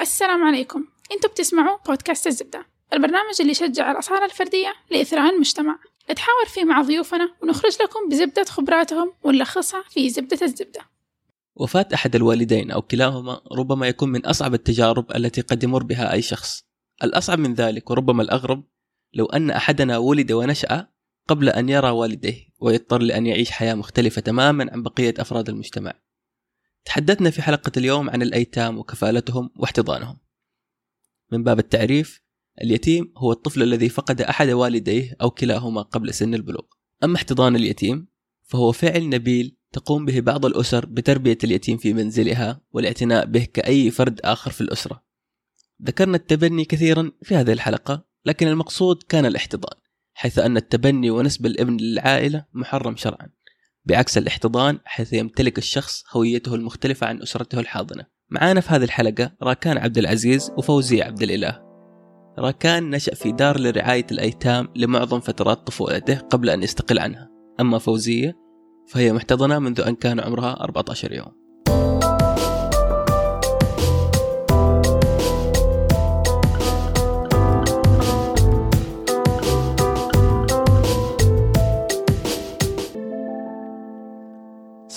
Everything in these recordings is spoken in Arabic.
السلام عليكم. أنتوا بتسمعوا بودكاست الزبدة البرنامج اللي يشجع الأصالة الفردية لإثراء المجتمع. نتحاور فيه مع ضيوفنا ونخرج لكم بزبدة خبراتهم ونلخصها في زبدة الزبدة. وفاة أحد الوالدين أو كلاهما ربما يكون من أصعب التجارب التي قد يمر بها أي شخص. الأصعب من ذلك وربما الأغرب لو أن أحدنا ولد ونشأ قبل أن يرى والديه ويضطر لأن يعيش حياة مختلفة تماما عن بقية أفراد المجتمع. تحدثنا في حلقة اليوم عن الأيتام وكفالتهم واحتضانهم. من باب التعريف اليتيم هو الطفل الذي فقد أحد والديه أو كلاهما قبل سن البلوغ. أما احتضان اليتيم فهو فعل نبيل تقوم به بعض الأسر بتربية اليتيم في منزلها والاعتناء به كأي فرد آخر في الأسرة. ذكرنا التبني كثيرا في هذه الحلقة لكن المقصود كان الاحتضان حيث أن التبني ونسب الابن للعائلة محرم شرعا. بعكس الاحتضان حيث يمتلك الشخص هويته المختلفة عن أسرته الحاضنة. معانا في هذه الحلقة راكان عبد العزيز وفوزية عبد الإله. راكان نشأ في دار لرعاية الأيتام لمعظم فترات طفولته قبل أن يستقل عنها. أما فوزية فهي محتضنة منذ أن كان عمرها 14 يوم.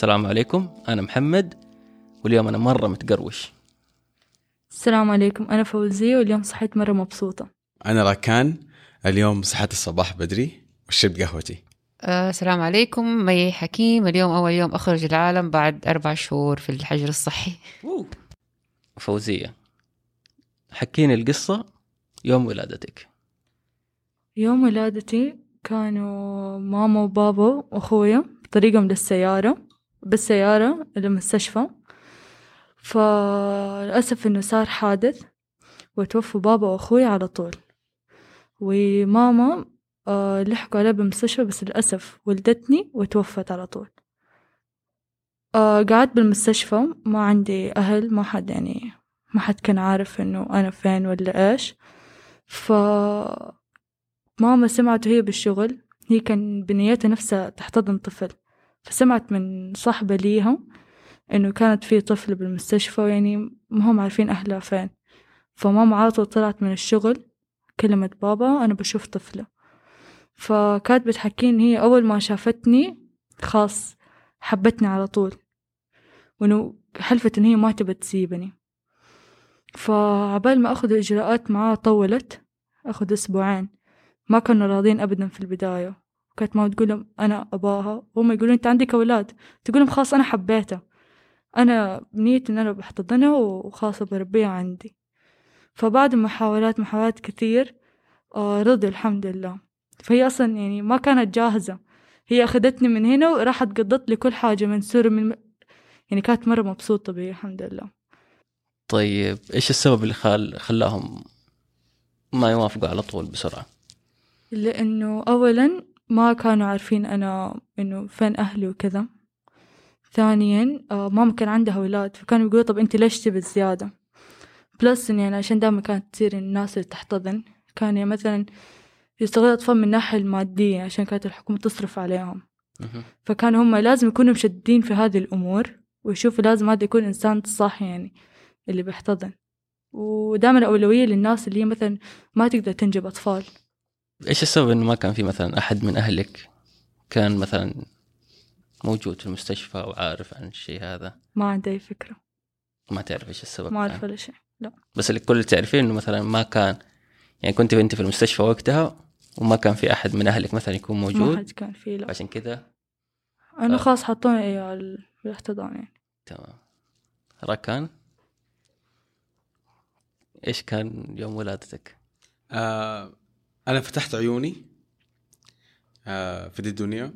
السلام عليكم. أنا محمد واليوم أنا مرة متقروش. السلام عليكم أنا فوزية واليوم صحيت مرة مبسوطة. أنا راكان اليوم صحيت الصباح بدري وشربت قهوتي. آه، السلام عليكم مي حكيم اليوم أول يوم أخرج العالم بعد أربع شهور في الحجر الصحي. فوزية. حكيني القصة يوم ولادتك. يوم ولادتي كانوا ماما وبابا وأخويا بطريقهم للسيارة بالسيارة للمستشفى فللأسف إنه صار حادث وتوفوا بابا وأخوي على طول. وماما آه لحقوا عليها بالمستشفى بس للأسف ولدتني وتوفت على طول. آه قعدت بالمستشفى ما عندي أهل ما حد يعني ما حد كان عارف إنه أنا فين ولا إيش. ف ماما سمعت وهي بالشغل هي كان بنيتها نفسها تحتضن طفل. فسمعت من صاحبة ليها إنه كانت في طفل بالمستشفى يعني ما هم عارفين أهلها فين. فماما على طول طلعت من الشغل كلمت بابا أنا بشوف طفلة. فكانت بتحكي إن هي أول ما شافتني خاص حبتني على طول. وإنه حلفت إن هي ما تبى تسيبني. فعبال ما أخذوا إجراءات معاه طولت أخذ أسبوعين. ما كانوا راضين أبدا في البداية. كانت ماما تقول لهم أنا أباها. وهم يقولون أنت عندك أولاد. تقول لهم خلاص أنا حبيته. أنا بنيتي إن أنا بحتضنها وخلاص بربيها عندي. فبعد محاولات محاولات كثير آه رضي الحمد لله. فهي أصلا يعني ما كانت جاهزة. هي أخذتني من هنا وراحت قضت لي كل حاجة من سورة من يعني كانت مرة مبسوطة بي الحمد لله. طيب إيش السبب اللي خل... خلاهم ما يوافقوا على طول بسرعة؟ لأنه أولا ما كانوا عارفين أنا إنه فين أهلي وكذا. ثانيا آه ماما كان عندها أولاد فكانوا يقولوا طب أنت ليش تبي زيادة؟ plus إن يعني عشان دائما كانت تصير الناس اللي تحتضن كان يعني مثلا يستغل الأطفال من الناحية المادية عشان كانت الحكومة تصرف عليهم. فكانوا هم لازم يكونوا مشددين في هذه الأمور ويشوفوا لازم هذا يكون إنسان صح يعني اللي بيحتضن. ودائما الأولوية للناس اللي هي مثلا ما تقدر تنجب أطفال. إيش السبب إنه ما كان في مثلا أحد من أهلك كان مثلا موجود في المستشفى وعارف عن الشيء هذا؟ ما عندي أي فكرة. ما تعرف إيش السبب ما أعرف كان. ولا شيء لا. بس اللي كل اللي تعرفين إنه مثلا ما كان يعني كنت أنت في المستشفى وقتها وما كان في أحد من أهلك مثلا يكون ما موجود؟ حد كان فيه لا. عشان كذا؟ أنا آه. خلاص حطوني إيه على الاحتضان يعني. تمام. راكان إيش كان يوم ولادتك؟ آه أنا فتحت عيوني آه في دي الدنيا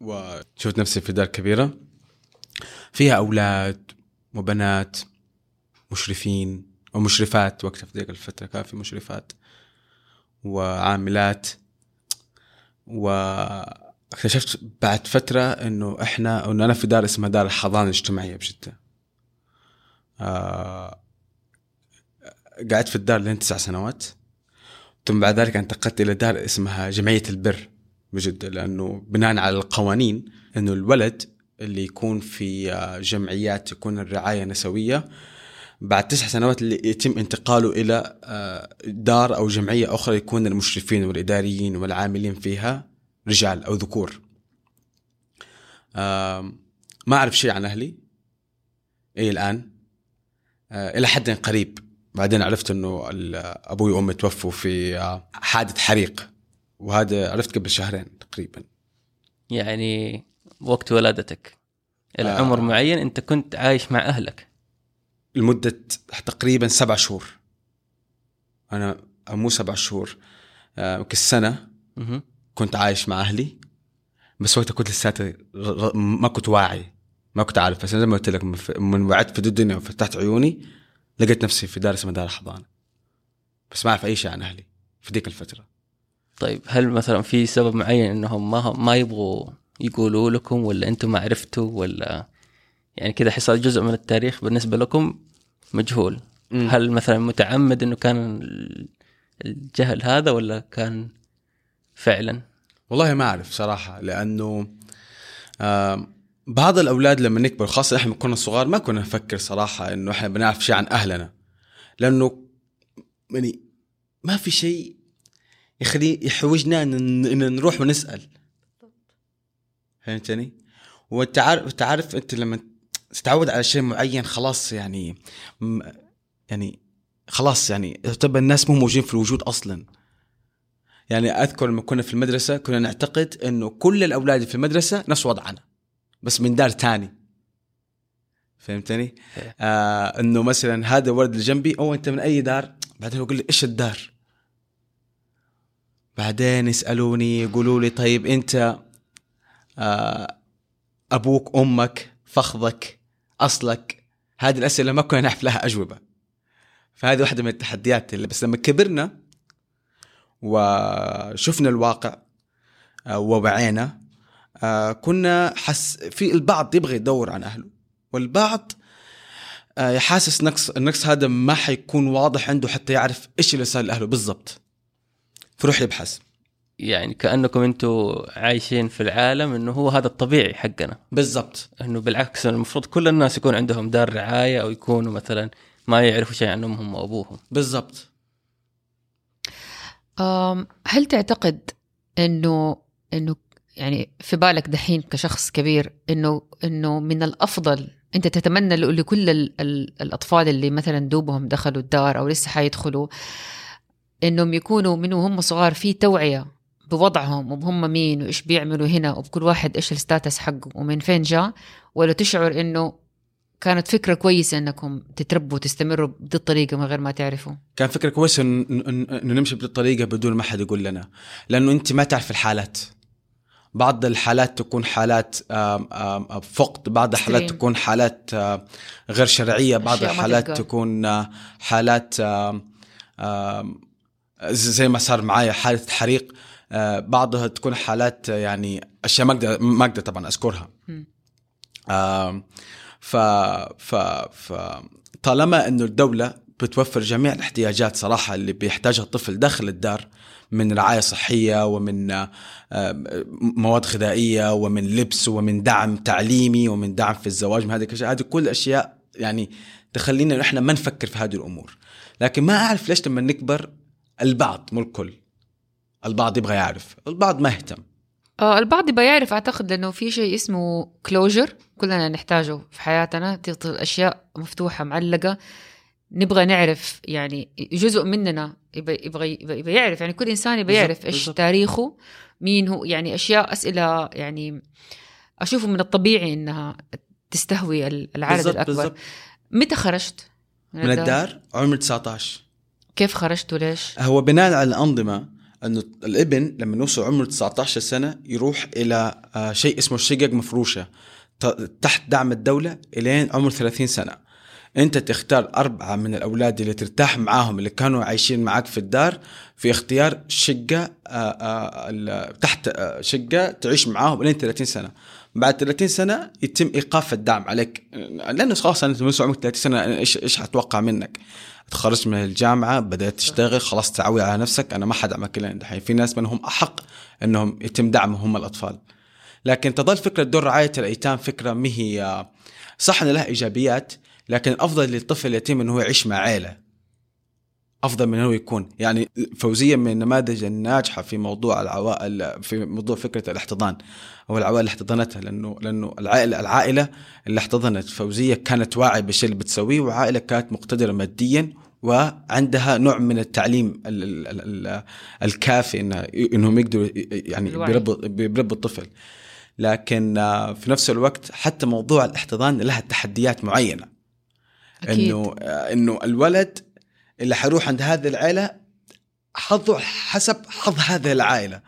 وشفت نفسي في دار كبيرة. فيها أولاد وبنات مشرفين ومشرفات وقتها في ذيك الفترة كان في مشرفات وعاملات. واكتشفت بعد فترة إنه إحنا إنه أنا في دار اسمها دار الحضانة الاجتماعية بجدة. آه قعدت في الدار لين تسع سنوات. ثم بعد ذلك انتقلت إلى دار اسمها جمعية البر بجدة لأنه بناء على القوانين إنه الولد اللي يكون في آه، جمعيات تكون الرعاية نسوية بعد تسع سنوات اللي يتم انتقاله إلى آه، دار أو جمعية أخرى يكون المشرفين والإداريين والعاملين فيها رجال أو ذكور. ما أعرف شيء عن أهلي. اي الآن. آه، إلى حد قريب. بعدين عرفت إنه أبوي وأمي توفوا في حادث حريق وهذا عرفت قبل شهرين تقريبا. يعني وقت ولادتك. إلى آه. عمر معين أنت كنت عايش مع أهلك. لمدة تقريبا سبع شهور. أو مو سبع شهور آه، يمكن سنة مهم. كنت عايش مع أهلي بس وقتها كنت لساتي ما كنت واعي ما كنت عارف. بس زي ما قلت لك من وعدت في الدنيا وفتحت عيوني لقيت نفسي في دار اسمها دار الحضانة. بس ما أعرف أي شيء عن أهلي في ذيك الفترة. طيب هل مثلا في سبب معين إنهم ما ما يبغوا يقولوا لكم ولا أنتم ما عرفتوا ولا يعني كذا حصل جزء من التاريخ بالنسبة لكم مجهول. مم. هل مثلا متعمد إنه كان ال- الجهل هذا ولا كان فعلا؟ والله ما أعرف صراحة لأنه آه بعض الأولاد لما نكبر خاصة إحنا لما كنا صغار ما كنا نفكر صراحة إنه إحنا بنعرف شيء عن أهلنا. لأنه يعني ما في شيء يخلي يحوجنا إن نروح ونسأل. فهمتني؟ وأنت عارف أنت لما تتعود على شيء معين خلاص يعني يعني خلاص يعني تبقى الناس مو موجودين في الوجود أصلاً. يعني أذكر لما كنا في المدرسة كنا نعتقد إنه كل الأولاد في المدرسة نفس وضعنا. بس من دار تاني فهمتني؟ آه إنه مثلا هذا ولد اللي جنبي أو أنت من أي دار؟ بعدين يقول لي إيش الدار؟ بعدين يسألوني يقولوا لي طيب أنت آه أبوك أمك فخذك أصلك هذه الأسئلة ما كنا نعرف لها أجوبة فهذه واحدة من التحديات اللي بس لما كبرنا وشفنا الواقع آه، ووعينا آه، كنا حس في البعض يبغى يدور عن أهله والبعض آه، يحاسس نقص النقص هذا ما حيكون واضح عنده حتى يعرف إيش اللي صار لأهله بالضبط. فروح يبحث. يعني كأنكم أنتم عايشين في العالم إنه هو هذا الطبيعي حقنا. بالضبط. إنه بالعكس المفروض كل الناس يكون عندهم دار رعاية أو يكونوا مثلا ما يعرفوا شيء عن أمهم وابوهم بالضبط. هل تعتقد إنه إنه يعني في بالك دحين كشخص كبير إنه إنه من الأفضل أنت تتمنى لكل ال ال الأطفال اللي مثلا دوبهم دخلوا الدار أو لسه حيدخلوا إنهم يكونوا من وهم صغار في توعية بوضعهم وبهم مين وإيش بيعملوا هنا وبكل واحد إيش الستاتس حقه ومن فين جاء ولا تشعر إنه كانت فكرة كويسة إنكم تتربوا وتستمروا بهذه الطريقة من غير ما تعرفوا؟ كان إن- إن- انه نمشي بالطريقة بدون ما حد يقول لنا لأنه أنت ما تعرف الحالات. بعض الحالات تكون حالات فقد بعض الحالات. تكون حالات غير شرعية بعض أشياء الحالات. تكون آه، حالات زي ما صار معايا حالة حريق آه، بعضها تكون حالات آه، يعني أشياء ما أقدر ما أقدر طبعا. آم، ف ف ف طالما إنه الدولة بتوفر جميع الاحتياجات صراحة اللي بيحتاجها الطفل داخل الدار من رعاية صحية ومن آه، مواد غذائية ومن لبس ومن دعم تعليمي ومن دعم في الزواج من هذه الاشياء هذه كل أشياء يعني تخلينا إحنا ما نفكر في هذه الأمور. لكن ما أعرف ليش لما نكبر البعض مو الكل البعض يبغى يعرف البعض ما يهتم. آه البعض يبغى يعرف. أعتقد لأنه في شيء اسمه كلوجر كلنا نحتاجه في حياتنا تفضل أشياء مفتوحة معلقة. نبغى نعرف يعني جزء مننا يبغى يبغى يبغى يعرف. يعني كل إنسان يبغى يعرف إيش. تاريخه مين هو يعني أشياء أسئلة يعني أشوفه من الطبيعي إنها تستهوي العدد الأكبر. بالضبط. متى خرجت؟ من الدار؟ عمر 19 كيف خرجت وليش؟ هو بناء على الأنظمة أنه الابن لما يوصل عمره 19 سنة يروح إلى آه، شيء اسمه شقق مفروشة ت- تحت دعم الدولة إلين عمر 30 سنة. أنت تختار أربعة من الأولاد اللي ترتاح معاهم اللي كانوا عايشين معاك في الدار في اختيار شقة آه، آه، تحت آه، شقة تعيش معاهم إلين 30 سنة. بعد 30 سنة يتم إيقاف الدعم عليك. لأنه خلاص أنت من عمرك 30 سنة إيش إيش حتوقع منك؟ تخرجت من الجامعة بدأت تشتغل خلاص تعود على نفسك. أنا ما حدعمك إلا دحين في ناس منهم أحق أنهم يتم دعمهم هم الأطفال. لكن تظل فكرة دور رعاية الأيتام فكرة ما هي صح أن لها إيجابيات لكن الأفضل للطفل اليتيم إنه هو يعيش مع عيلة. أفضل من إنه يكون. يعني فوزيه من النماذج الناجحة في موضوع العوائل في موضوع فكرة الاحتضان. أو العوائل اللي احتضنتها لأنه لأنه العائله العائلة اللي احتضنت فوزيه كانت واعية بالشيء اللي بتسويه وعائلة كانت مقتدرة ماديا وعندها نوع من التعليم ال ال ال الكافي إنه إنهم يقدروا يعني بيربوا الطفل. لكن آه، في نفس الوقت حتى موضوع الاحتضان لها تحديات معينة. أكيد. إنه إنه الولد اللي حيروح عند هذه العائله حظه حسب حظ هذه العائله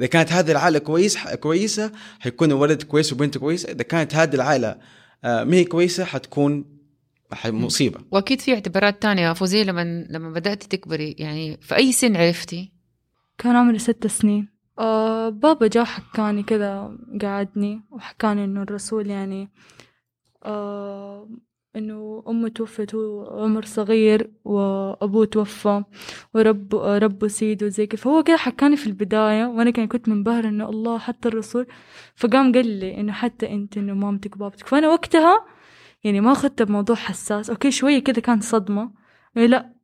إذا كانت هذه العائله كويس كويسة حيكون الولد كويس وبنت كويسة. إذا كانت هذه العائله آه، ما هي كويسة حتكون مصيبة. وأكيد في اعتبارات تانية. فوزية لما لما بدأتي تكبري يعني في أي سن عرفتي؟ كان عمري ست سنين. آه بابا جا حكاني كذا قعدني وحكاني إنه الرسول يعني آه إنه أمه توفت وهو عمر صغير وأبوه توفى ورب ربه سيد وزي كذا. فهو كذا حكاني في البداية وأنا كان كنت منبهرة إنه الله حتى الرسول. فقام قال لي إنه حتى أنت إنه مامتك وبابتك. فأنا وقتها يعني ما أخذت بموضوع حساس. okay شوية كذا كان صدمة. إيه لا.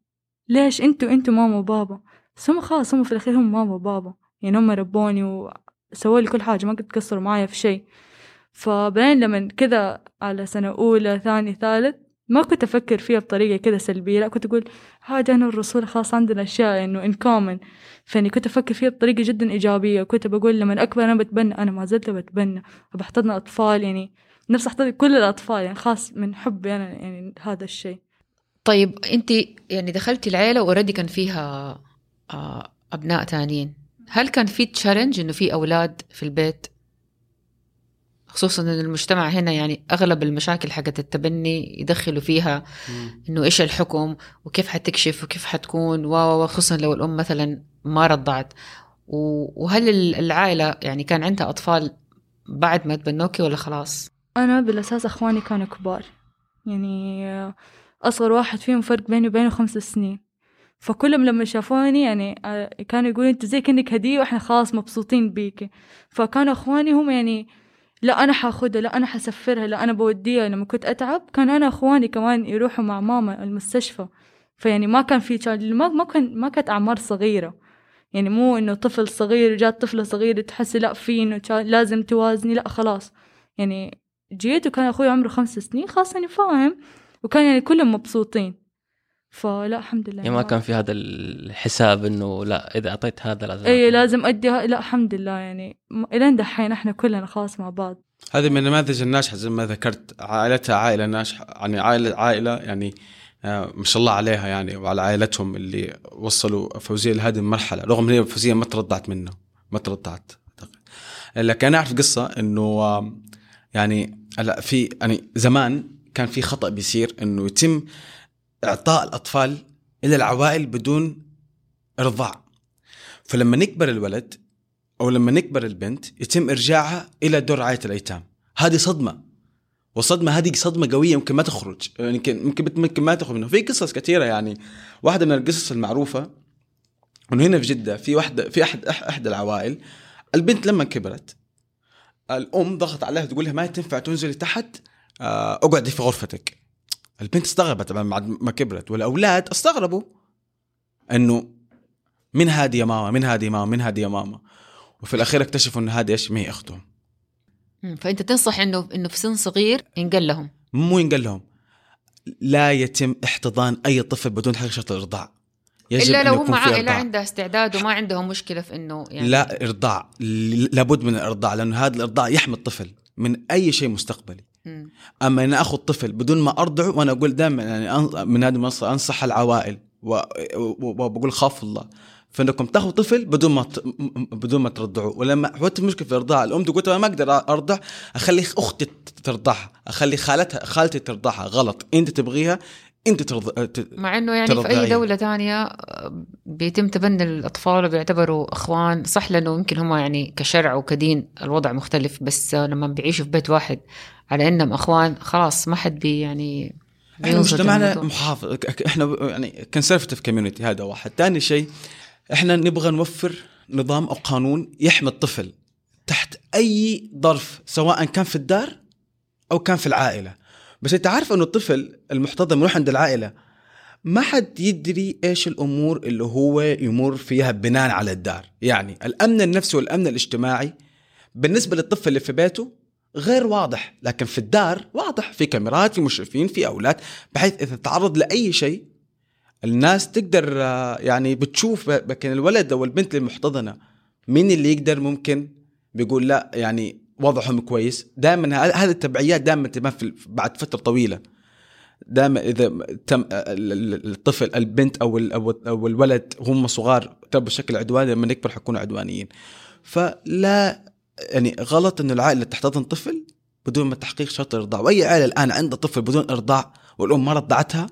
ليش أنتوا أنتوا ماما وبابا؟ بس هم خلاص هم في الأخير هم ماما وبابا. يعني هم ربوني وسووا لي كل حاجة ما قد قصروا معايا في شيء. فبعدين لما كذا على سنة أولى ثاني ثالث ما كنت أفكر فيها بطريقة كذا سلبية لا كنت أقول هذا أنا والرسول خلاص عندنا أشياء إنه in common فإني كنت أفكر فيها بطريقة جدا إيجابية كنت بقول لما أكبر أنا بتبنى أنا ما زلت بتبنى وبحتضن أطفال يعني نفس أحتضن كل الأطفال يعني خاص من حبي أنا يعني هذا الشيء. طيب أنت يعني دخلتي العيلة و already كان فيها آه، أبناء تانيين. هل كان في challenge إنه في أولاد في البيت؟ خصوصا إن المجتمع هنا يعني أغلب المشاكل حقت التبني يدخلوا فيها إنه إيش الحكم وكيف حتكشف وكيف حتكون و خصوصا لو الأم مثلا ما رضعت. وهل ال- العائلة يعني كان عندها أطفال بعد ما تبنوكي ولا خلاص؟ أنا بالأساس أخواني كانوا كبار. يعني أصغر واحد فيهم فرق بيني وبينه خمس سنين. فكلهم لما شافوني يعني آه، كانوا يقولوا أنت زي كأنك هدية وإحنا خلاص مبسوطين بيكي. فكانوا أخواني هم يعني لا أنا حاخدها لا أنا حسفرها لا أنا بوديها. لما كنت أتعب كان أنا أخواني كمان يروحوا مع ماما المستشفى. فيعني ما كان في تشالنج ما ما كان ما كانت أعمار صغيرة. يعني مو إنه طفل صغير جات طفلة صغيرة تحسي لا في إنه لازم توازني لا خلاص. يعني جيت وكان أخوي عمره خمس سنين خلاص يعني فاهم. وكان يعني كلهم مبسوطين. فلا الحمد لله يعني ما كان في هذا الحساب إنه لا إذا أعطيت هذا لازم اي لازم أدي لا الحمد لله يعني إلين دحين إحنا كلنا خلاص مع بعض هذه من النماذج الناجحة زي ما ذكرت عائلتها عائلة ناجحة يعني عائلة عائلة يعني آه، ما شاء الله عليها يعني وعلى عائلتهم اللي وصلوا فوزية لهذه المرحلة رغم إن هي فوزية ما ترضعت منه ما ترضعت أعتقد. لكن أنا أعرف قصة إنه يعني هلا في يعني زمان كان في خطأ بيصير إنه يتم إعطاء الأطفال إلى العوائل بدون ارضاع فلما نكبر الولد أو لما نكبر البنت يتم إرجاعها إلى دور رعاية الأيتام. هذه صدمة. والصدمه هذه صدمة قوية يمكن ما تخرج. يمكن يمكن ممكن ما تخرج منها. في قصص كثيرة يعني. واحدة من القصص المعروفة إنه هنا في جدة في واحدة في احد أحد العوائل البنت لما كبرت الأم ضغط عليها تقول لها ما تنفع تنزلي تحت آه، أقعدي في غرفتك. البنت استغربت طبعا بعد ما كبرت والأولاد استغربوا إنه من هذه يا ماما من هذه يا ماما من هذه يا ماما وفي الأخير اكتشفوا ان هذه إيش ما هي أختهم. فأنت تنصح إنه إنه في سن صغير ينقل لهم مو ينقل لهم لا يتم احتضان أي طفل بدون حقيقه الإرضاع يجب إلا لو هم عائله. عندها استعداد وما عندهم مشكلة في إنه يعني لا إرضاع لابد من الإرضاع لأنه هذا الإرضاع يحمي الطفل من أي شيء مستقبلي. أما إن أخذ طفل بدون ما أرضعه وأنا أقول دائما يعني من هذه المنصة أنصح العوائل وبقول خاف الله. فإنكم تأخذوا طفل بدون ما بدون ما ترضعوه. ولما حوت المشكلة في الارضاع الأم تقول أنا ما أقدر أرضع أخلي أختي ترضعها أخلي خالتها خالتي ترضعها غلط. أنت تبغيها انت ترضع ت- مع إنه يعني في أي. دولة تانية آه، بيتم تبني الأطفال وبيعتبروا إخوان صح لأنه يمكن هم يعني كشرع وكدين الوضع مختلف بس آه، لما بيعيشوا في بيت واحد على إنهم إخوان خلاص ما حد بي يعني إحنا مجتمعنا. محافظ إحنا يعني conservative community هذا واحد ثاني شيء إحنا نبغى نوفر نظام أو قانون يحمي الطفل تحت أي ظرف سواء كان في الدار أو كان في العائلة بس انت عارف انه الطفل المحتضن يروح عند العائلة ما حد يدري إيش الأمور اللي هو يمر فيها بناء على الدار. يعني الامن النفسي والامن الاجتماعي بالنسبة للطفل اللي في بيته غير واضح لكن في الدار واضح. في كاميرات في مشرفين في أولاد بحيث إذا تعرض لأي شيء الناس تقدر آه، يعني بتشوف لكن الولد أو البنت المحتضنة مين اللي يقدر ممكن بيقول لا يعني وضعهم كويس. دائما هذه التبعيات دائما تبان في بعد فترة طويلة. دائما إذا تم الطفل البنت أو أو الولد هم صغار تربوا بشكل عدواني لما يكبر حيكونوا عدوانيين. فلا يعني غلط إنه العائلة تحتضن طفل بدون ما تحقيق شرط الإرضاع. وأي عائلة الآن عندها طفل بدون إرضاع والأم ما رضعتها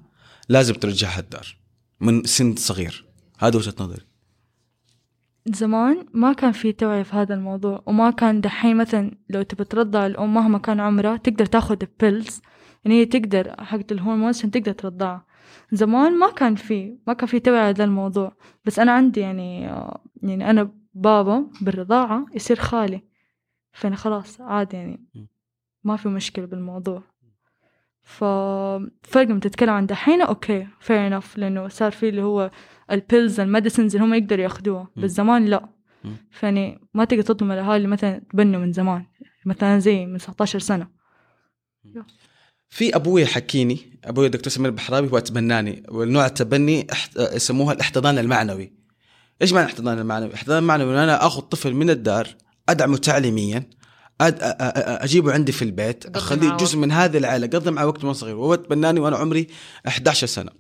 لازم ترجعها الدار من سن صغير. هذا وجهة نظري. زمان ما كان في توعية في هذا الموضوع وما كان دحين مثلا لو تبى ترضع الأم مهما كان عمرها تقدر تاخذ البيلز يعني هي تقدر حقت الهرمونز عشان تقدر ترضعها زمان ما كان في ما كان في توعية على الموضوع. بس أنا عندي يعني يعني أنا بابا بالرضاعة يصير خالي. فأنا خلاص عادي يعني. ما في مشكلة بالموضوع. ففرق لما تتكلم عن دحين okay fair enough لأنه صار في اللي هو ال pills ال medicines اللي هم يقدروا يأخذوها بس زمان لا. فاني ما تقدر تطلب من الاهالي مثلا تبنوا من زمان مثلا زي من 19 سنة. في أبوي حكيني أبوي الدكتور سمير البحراوي هو تبناني والنوع التبني يسموها الاحتضان المعنوي. إيش معنى الاحتضان المعنوي؟ الاحتضان المعنوي إن أنا آخذ طفل من الدار أدعمه تعليميا أجيبه عندي في البيت أخليه جزء من هذه العائلة. اقضي معه وقت وأنا صغير. وهو تبناني وأنا عمري 11 سنة.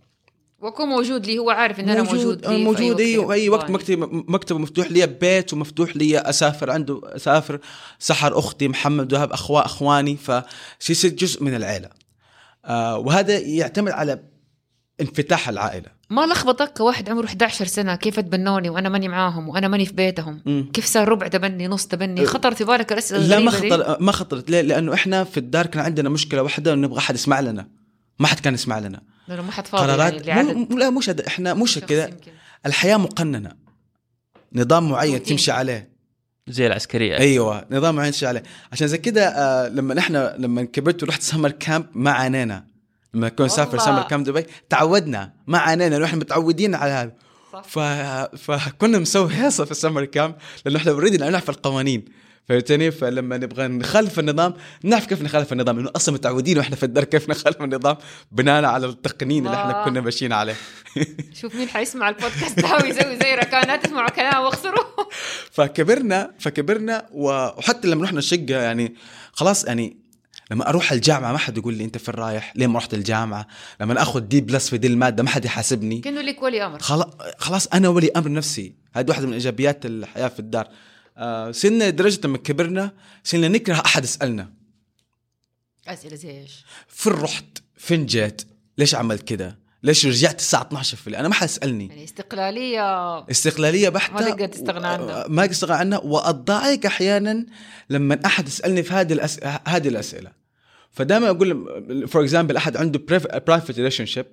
واكون موجود لي هو عارف إن أنا موجود لي موجود اي أي وقت مكتب مكتبه مفتوح لي بيت ومفتوح لي أسافر عنده أسافر. سحر أختي محمد وهاب اخوة أخواني. فيصير جزء من العيله آه وهذا يعتمد على انفتاح العائلة. ما لخبطك كواحد عمره 11 سنة كيف تبنوني وأنا ماني معاهم وأنا ماني في بيتهم؟ م. كيف صار ربع تبني نص تبني؟ أه، خطر في بالك الأسئلة لا ما خطر ما خطرت. ليه؟ لأنه إحنا في الدار كان عندنا مشكلة واحدة إنه نبغى أحد يسمع لنا. ما حد كان يسمع لنا. لأنه ما حد فاضي قرارات يعني مو لا مش إحنا مش كذا الحياة مقننة. نظام معين روتين. تمشي عليه. زي العسكرية. أيوه نظام معين تمشي عليه. عشان زي كذا آه لما إحنا لما كبرت ورحت سمر كامب ما عانينا. لما كنا نسافر summer camp دبي تعودنا. ما عانينا إحنا متعودين على هذا. ف... فكنا مسوي هيصه في ال summer camp لأنه إحنا already نعرف القوانين فهمتني؟ فلما نبغى نخالف النظام نعرف كيف نخالف النظام لأنه أصلا متعودين وإحنا في الدار كيف نخالف النظام بناء على التقنين اللي إحنا كنا ماشيين عليه. شوف مين حيسمع البودكاست ده ويسوي زي ركانات تسمعوا كلام واخسروا. فكبرنا فكبرنا وحتى لما رحنا الشقة يعني خلاص يعني لما أروح الجامعة ما حد يقول لي أنت فين رايح؟ ليه ما رحت الجامعة؟ لما آخذ دي بلس في دي المادة ما حد يحاسبني. كأنه لك ولي أمر. خلاص أنا ولي أمر نفسي. هذه واحدة من إيجابيات الحياة في الدار. آه سنة لدرجه لما كبرنا صرنا نكره أحد يسألنا. أسئلة زي إيش؟ فين رحت؟ فين جيت؟ ليش عملت كده؟ ليش رجعت الساعة 12 في الليل؟ أنا ما حد يسألني. يعني استقلالية استقلالية بحتة ما تقدر تستغنى عنها. ما تستغنى عنها. وأتضايق أحيانا لما أحد يسألني في هذه الأس... هذه الأسئلة. فدائما أقول for example أحد عنده private relationship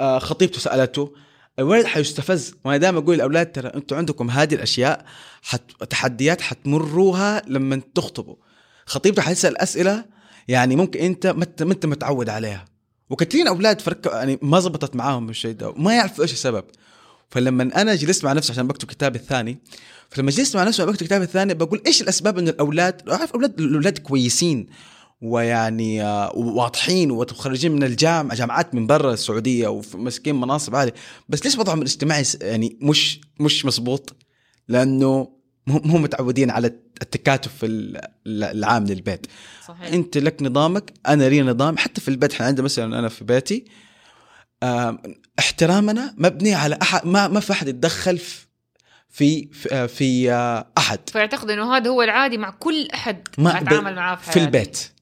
خطيبته سألته الولد حيستفز؟ وأنا دائما أقول للاولاد ترى أنتم عندكم هذه الأشياء حت... تحديات حتمروها لما تخطبوا. خطيبته حتسال أسئلة يعني ممكن أنت ما أنت متعود عليها. وكثيرين أولاد فركش يعني ما زبطت معاهم الشيء ده وما يعرفوا إيش السبب. فلما أنا جلست مع نفسي عشان بكتب كتابي الثاني فلما جلست مع نفسي بكتب كتابي الثاني بقول إيش الأسباب إن الأولاد أعرف أولاد الأولاد كويسين ويعني آه، واضحين ومتخرجين من الجامعة جامعات من برا السعودية وماسكين مناصب عاليه بس ليش وضعهم الاجتماعي يعني مش مش مزبوط لأنه هم متعودين على التكاتف العام للبيت. صحيح. أنت لك نظامك أنا لي نظام. حتى في البيت إحنا عندنا مثلا أنا في بيتي احترامنا مبني على أحد ما ما في أحد يتدخل في في في, في آه، أحد. فيعتقد إنه هذا هو العادي مع كل أحد ما أتعامل معاه في, في البيت.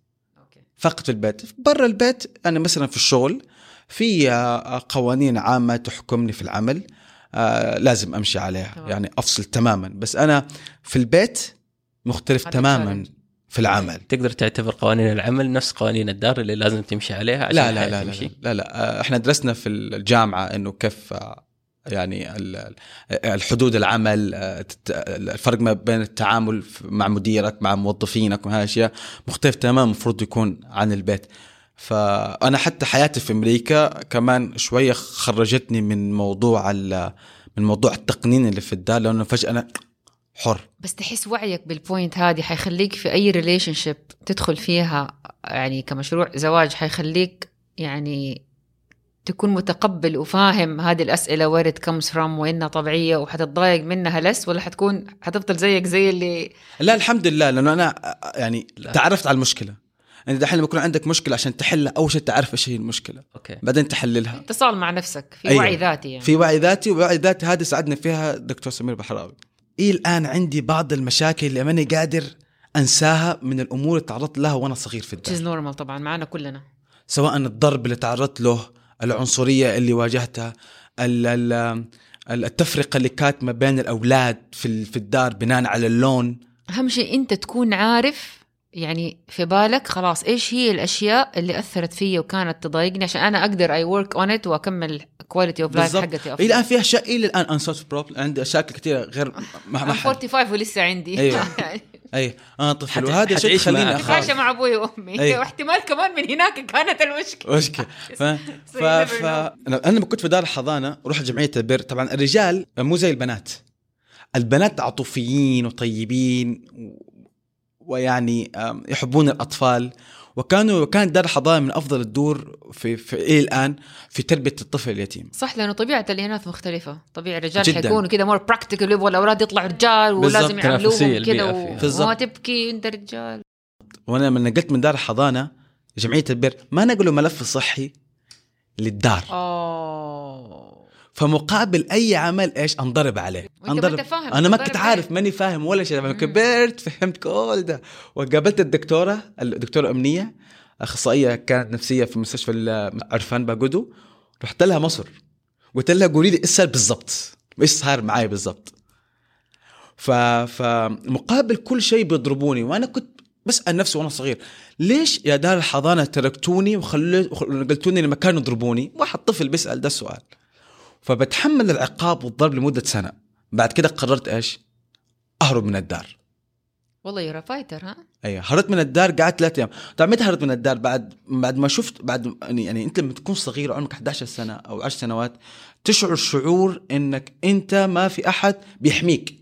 فقط في البيت. برا البيت أنا مثلا في الشغل في آه، قوانين عامة تحكمني في العمل آه لازم أمشي عليها. طبعا. يعني أفصل تماما. بس أنا في البيت مختلف تماما في العمل. تقدر تعتبر قوانين العمل نفس قوانين الدار اللي لازم تمشي عليها عشان لا لا لا, لا, لا لا. إحنا درسنا في الجامعة إنه كيف آه، يعني الحدود العمل الفرق ما بين التعامل مع مديرك مع موظفينك وهذه الاشياء مختلف تماما المفروض يكون عن البيت. فأنا حتى حياتي في أمريكا كمان شوية خرجتني من موضوع من موضوع التقنين اللي في الدار لأنه فجأة أنا حر. بس تحس وعيك بال point هذه حيخليك في أي relationship تدخل فيها يعني كمشروع زواج حيخليك يعني تكون متقبل وفاهم هذه الأسئلة where it comes from وإنها طبيعية وحتتضايق منها less ولا حتكون حتفضل زيك زي اللي لا الحمد لله لأنه أنا يعني لا. تعرفت على المشكلة. انت دحين لما يكون عندك مشكلة عشان تحلها أول شيء تعرف إيش هي المشكلة. أوكي. بعدين تحللها. اتصال مع نفسك في أيوة. وعي ذاتي يعني. في وعي ذاتي ووعي ذاتي هذا ساعدني فيها دكتور سمير بحراوي. إيه الآن عندي بعض المشاكل اللي ماني قادر أنساها من الأمور اللي تعرضت لها وأنا صغير في الدار normal طبعا معنا كلنا. سواء الضرب اللي تعرضت له العنصرية اللي واجهتها ال- ال- ال- التفرقة اللي كانت ما بين الأولاد في ال- في الدار بناء على اللون أهم شيء أنت تكون عارف يعني في بالك خلاص إيش هي الأشياء اللي أثرت فيا وكانت تضايقني عشان أنا أقدر I work on it وأكمل quality of life. حقتي إلى الان فيها أشياء إلى الآن unsolved problem عندي أشياء كثيرة غير ما ما أنا حل 45 ولسه عندي أيوة. أي أنا طفل وهذا شيء يخليني. أخاف. مع أبوي وأمي. واحتمال كمان من هناك كانت المشكلة. مشكلة. ف... ف... ف... أنا لما كنت في دار الحضانة رحت جمعية البر. طبعا الرجال مو زي البنات. البنات عاطفيين وطيبين و... ويعني يحبون الأطفال. وكانوا وكانت دار الحضانه من أفضل الدور في, في إلى الآن في تربية الطفل اليتيم صح لأنه طبيعة الإناث مختلفة طبيعة الرجال جداً. حيكونوا كده more practical يبغوا الأولاد يطلعوا رجال. ولازم. و- بالضبط. وما تبكي انت رجال وأنا لما نقلت من دار الحضانة جمعية البر ما نقلوا ملف صحي للدار اوه فمقابل أي عمل إيش؟ أنضرب عليه. أنضرب. فاهم أنا ما كنت. عارف ماني فاهم ولا شيء. لما. كبرت فهمت كل ده. وقابلت الدكتورة الدكتوره أمنية أخصائية كانت نفسية في مستشفى عرفان باجودو. رحت لها مصر. قلت لها قولي لي إيش صار بالضبط؟ إيش صار معي بالضبط؟ ف... فمقابل كل شيء بيضربوني. وأنا كنت بسأل نفسي وأنا صغير ليش يا دار الحضانة تركتوني وخليت ونقلتوني لمكان يضربوني؟ واحد طفل بيسأل ده السؤال. فبتحمل العقاب والضرب لمدة سنة. بعد كده قررت إيش؟ أهرب من الدار. والله يورا فايتر ها؟ أيوه. هربت من الدار قعدت ثلاث أيام. طبعا متى هربت من الدار؟ بعد بعد ما شفت بعد يعني, يعني أنت لما تكون صغير عمرك 11 سنة أو 10 سنوات تشعر شعور إنك أنت ما في أحد بيحميك.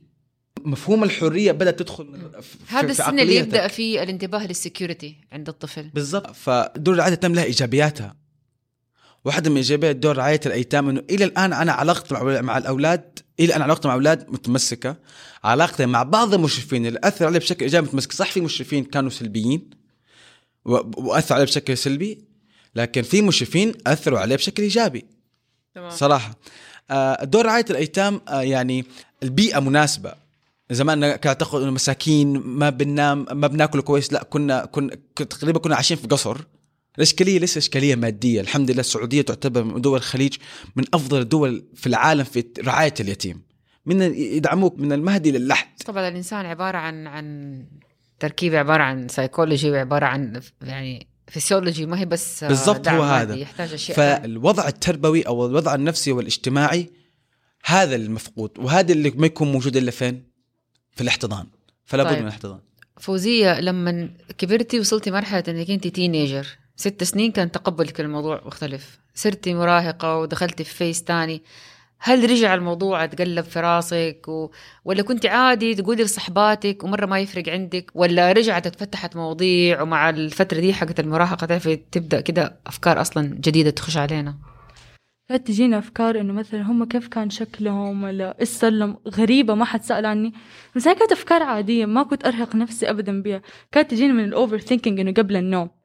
مفهوم الحرية بدأت تدخل في- هذا السن اللي. يبدأ فيه الانتباه لل security عند الطفل. بالضبط. فدور رعايه الأيتام لها إيجابياتها. واحدة من ايجابيات دور رعاية الأيتام إنه إلى الآن أنا علاقتي مع الاولاد إلى الان علاقتي مع الاولاد متمسكة. علاقتي مع بعض المشرفين اللي اثر علي بشكل إيجابي متمسكة. صح في مشرفين كانوا سلبيين و- وأثروا علي بشكل سلبي لكن في مشرفين أثروا علي بشكل إيجابي. تمام. صراحة. آه، دور رعاية الأيتام آه، يعني البيئة مناسبة. زمان كانت تعتقد إنه مساكين ما بننام ما بناكل كويس لا كنا كنا تقريبا كنا عايشين في قصر. الإشكالية لسه إشكالية مادية الحمد لله السعودية تعتبر من دول الخليج من أفضل الدول في العالم في رعاية اليتيم من يدعموك من المهدي للحد طبعا الإنسان عبارة عن عن تركيبه عبارة عن سايكولوجي وعبارة عن يعني فيسيولوجي ما هي بس بالضبط هو هذا. يحتاج أشياء. فالوضع التربوي أو الوضع النفسي والاجتماعي هذا المفقود وهذا اللي ما يكون موجود إلا فين؟ في الاحتضان فلا بد طيب. من الاحتضان فوزية لما كبرتي وصلتي مرحلة إنك أنت teenager ست سنين كان تقبلك الموضوع مختلف. صرتي مراهقة ودخلتي في phase تاني هل رجع الموضوع اتقلب في راسك و... ولا كنت عادي تقولي لصحباتك ومرة ما يفرق عندك؟ ولا رجعت اتفتحت مواضيع ومع الفترة دي حقت المراهقة تعرفي تبدأ كده أفكار أصلا جديدة تخش علينا؟ كانت تجينا أفكار إنه مثلا هم كيف كان شكلهم ولا لهم؟ غريبة ما حد سأل عني. بس هي كانت أفكار عادية ما كنت أرهق نفسي أبدا بها كانت تجيني من الأوفر ثينكينج إنه قبل النوم.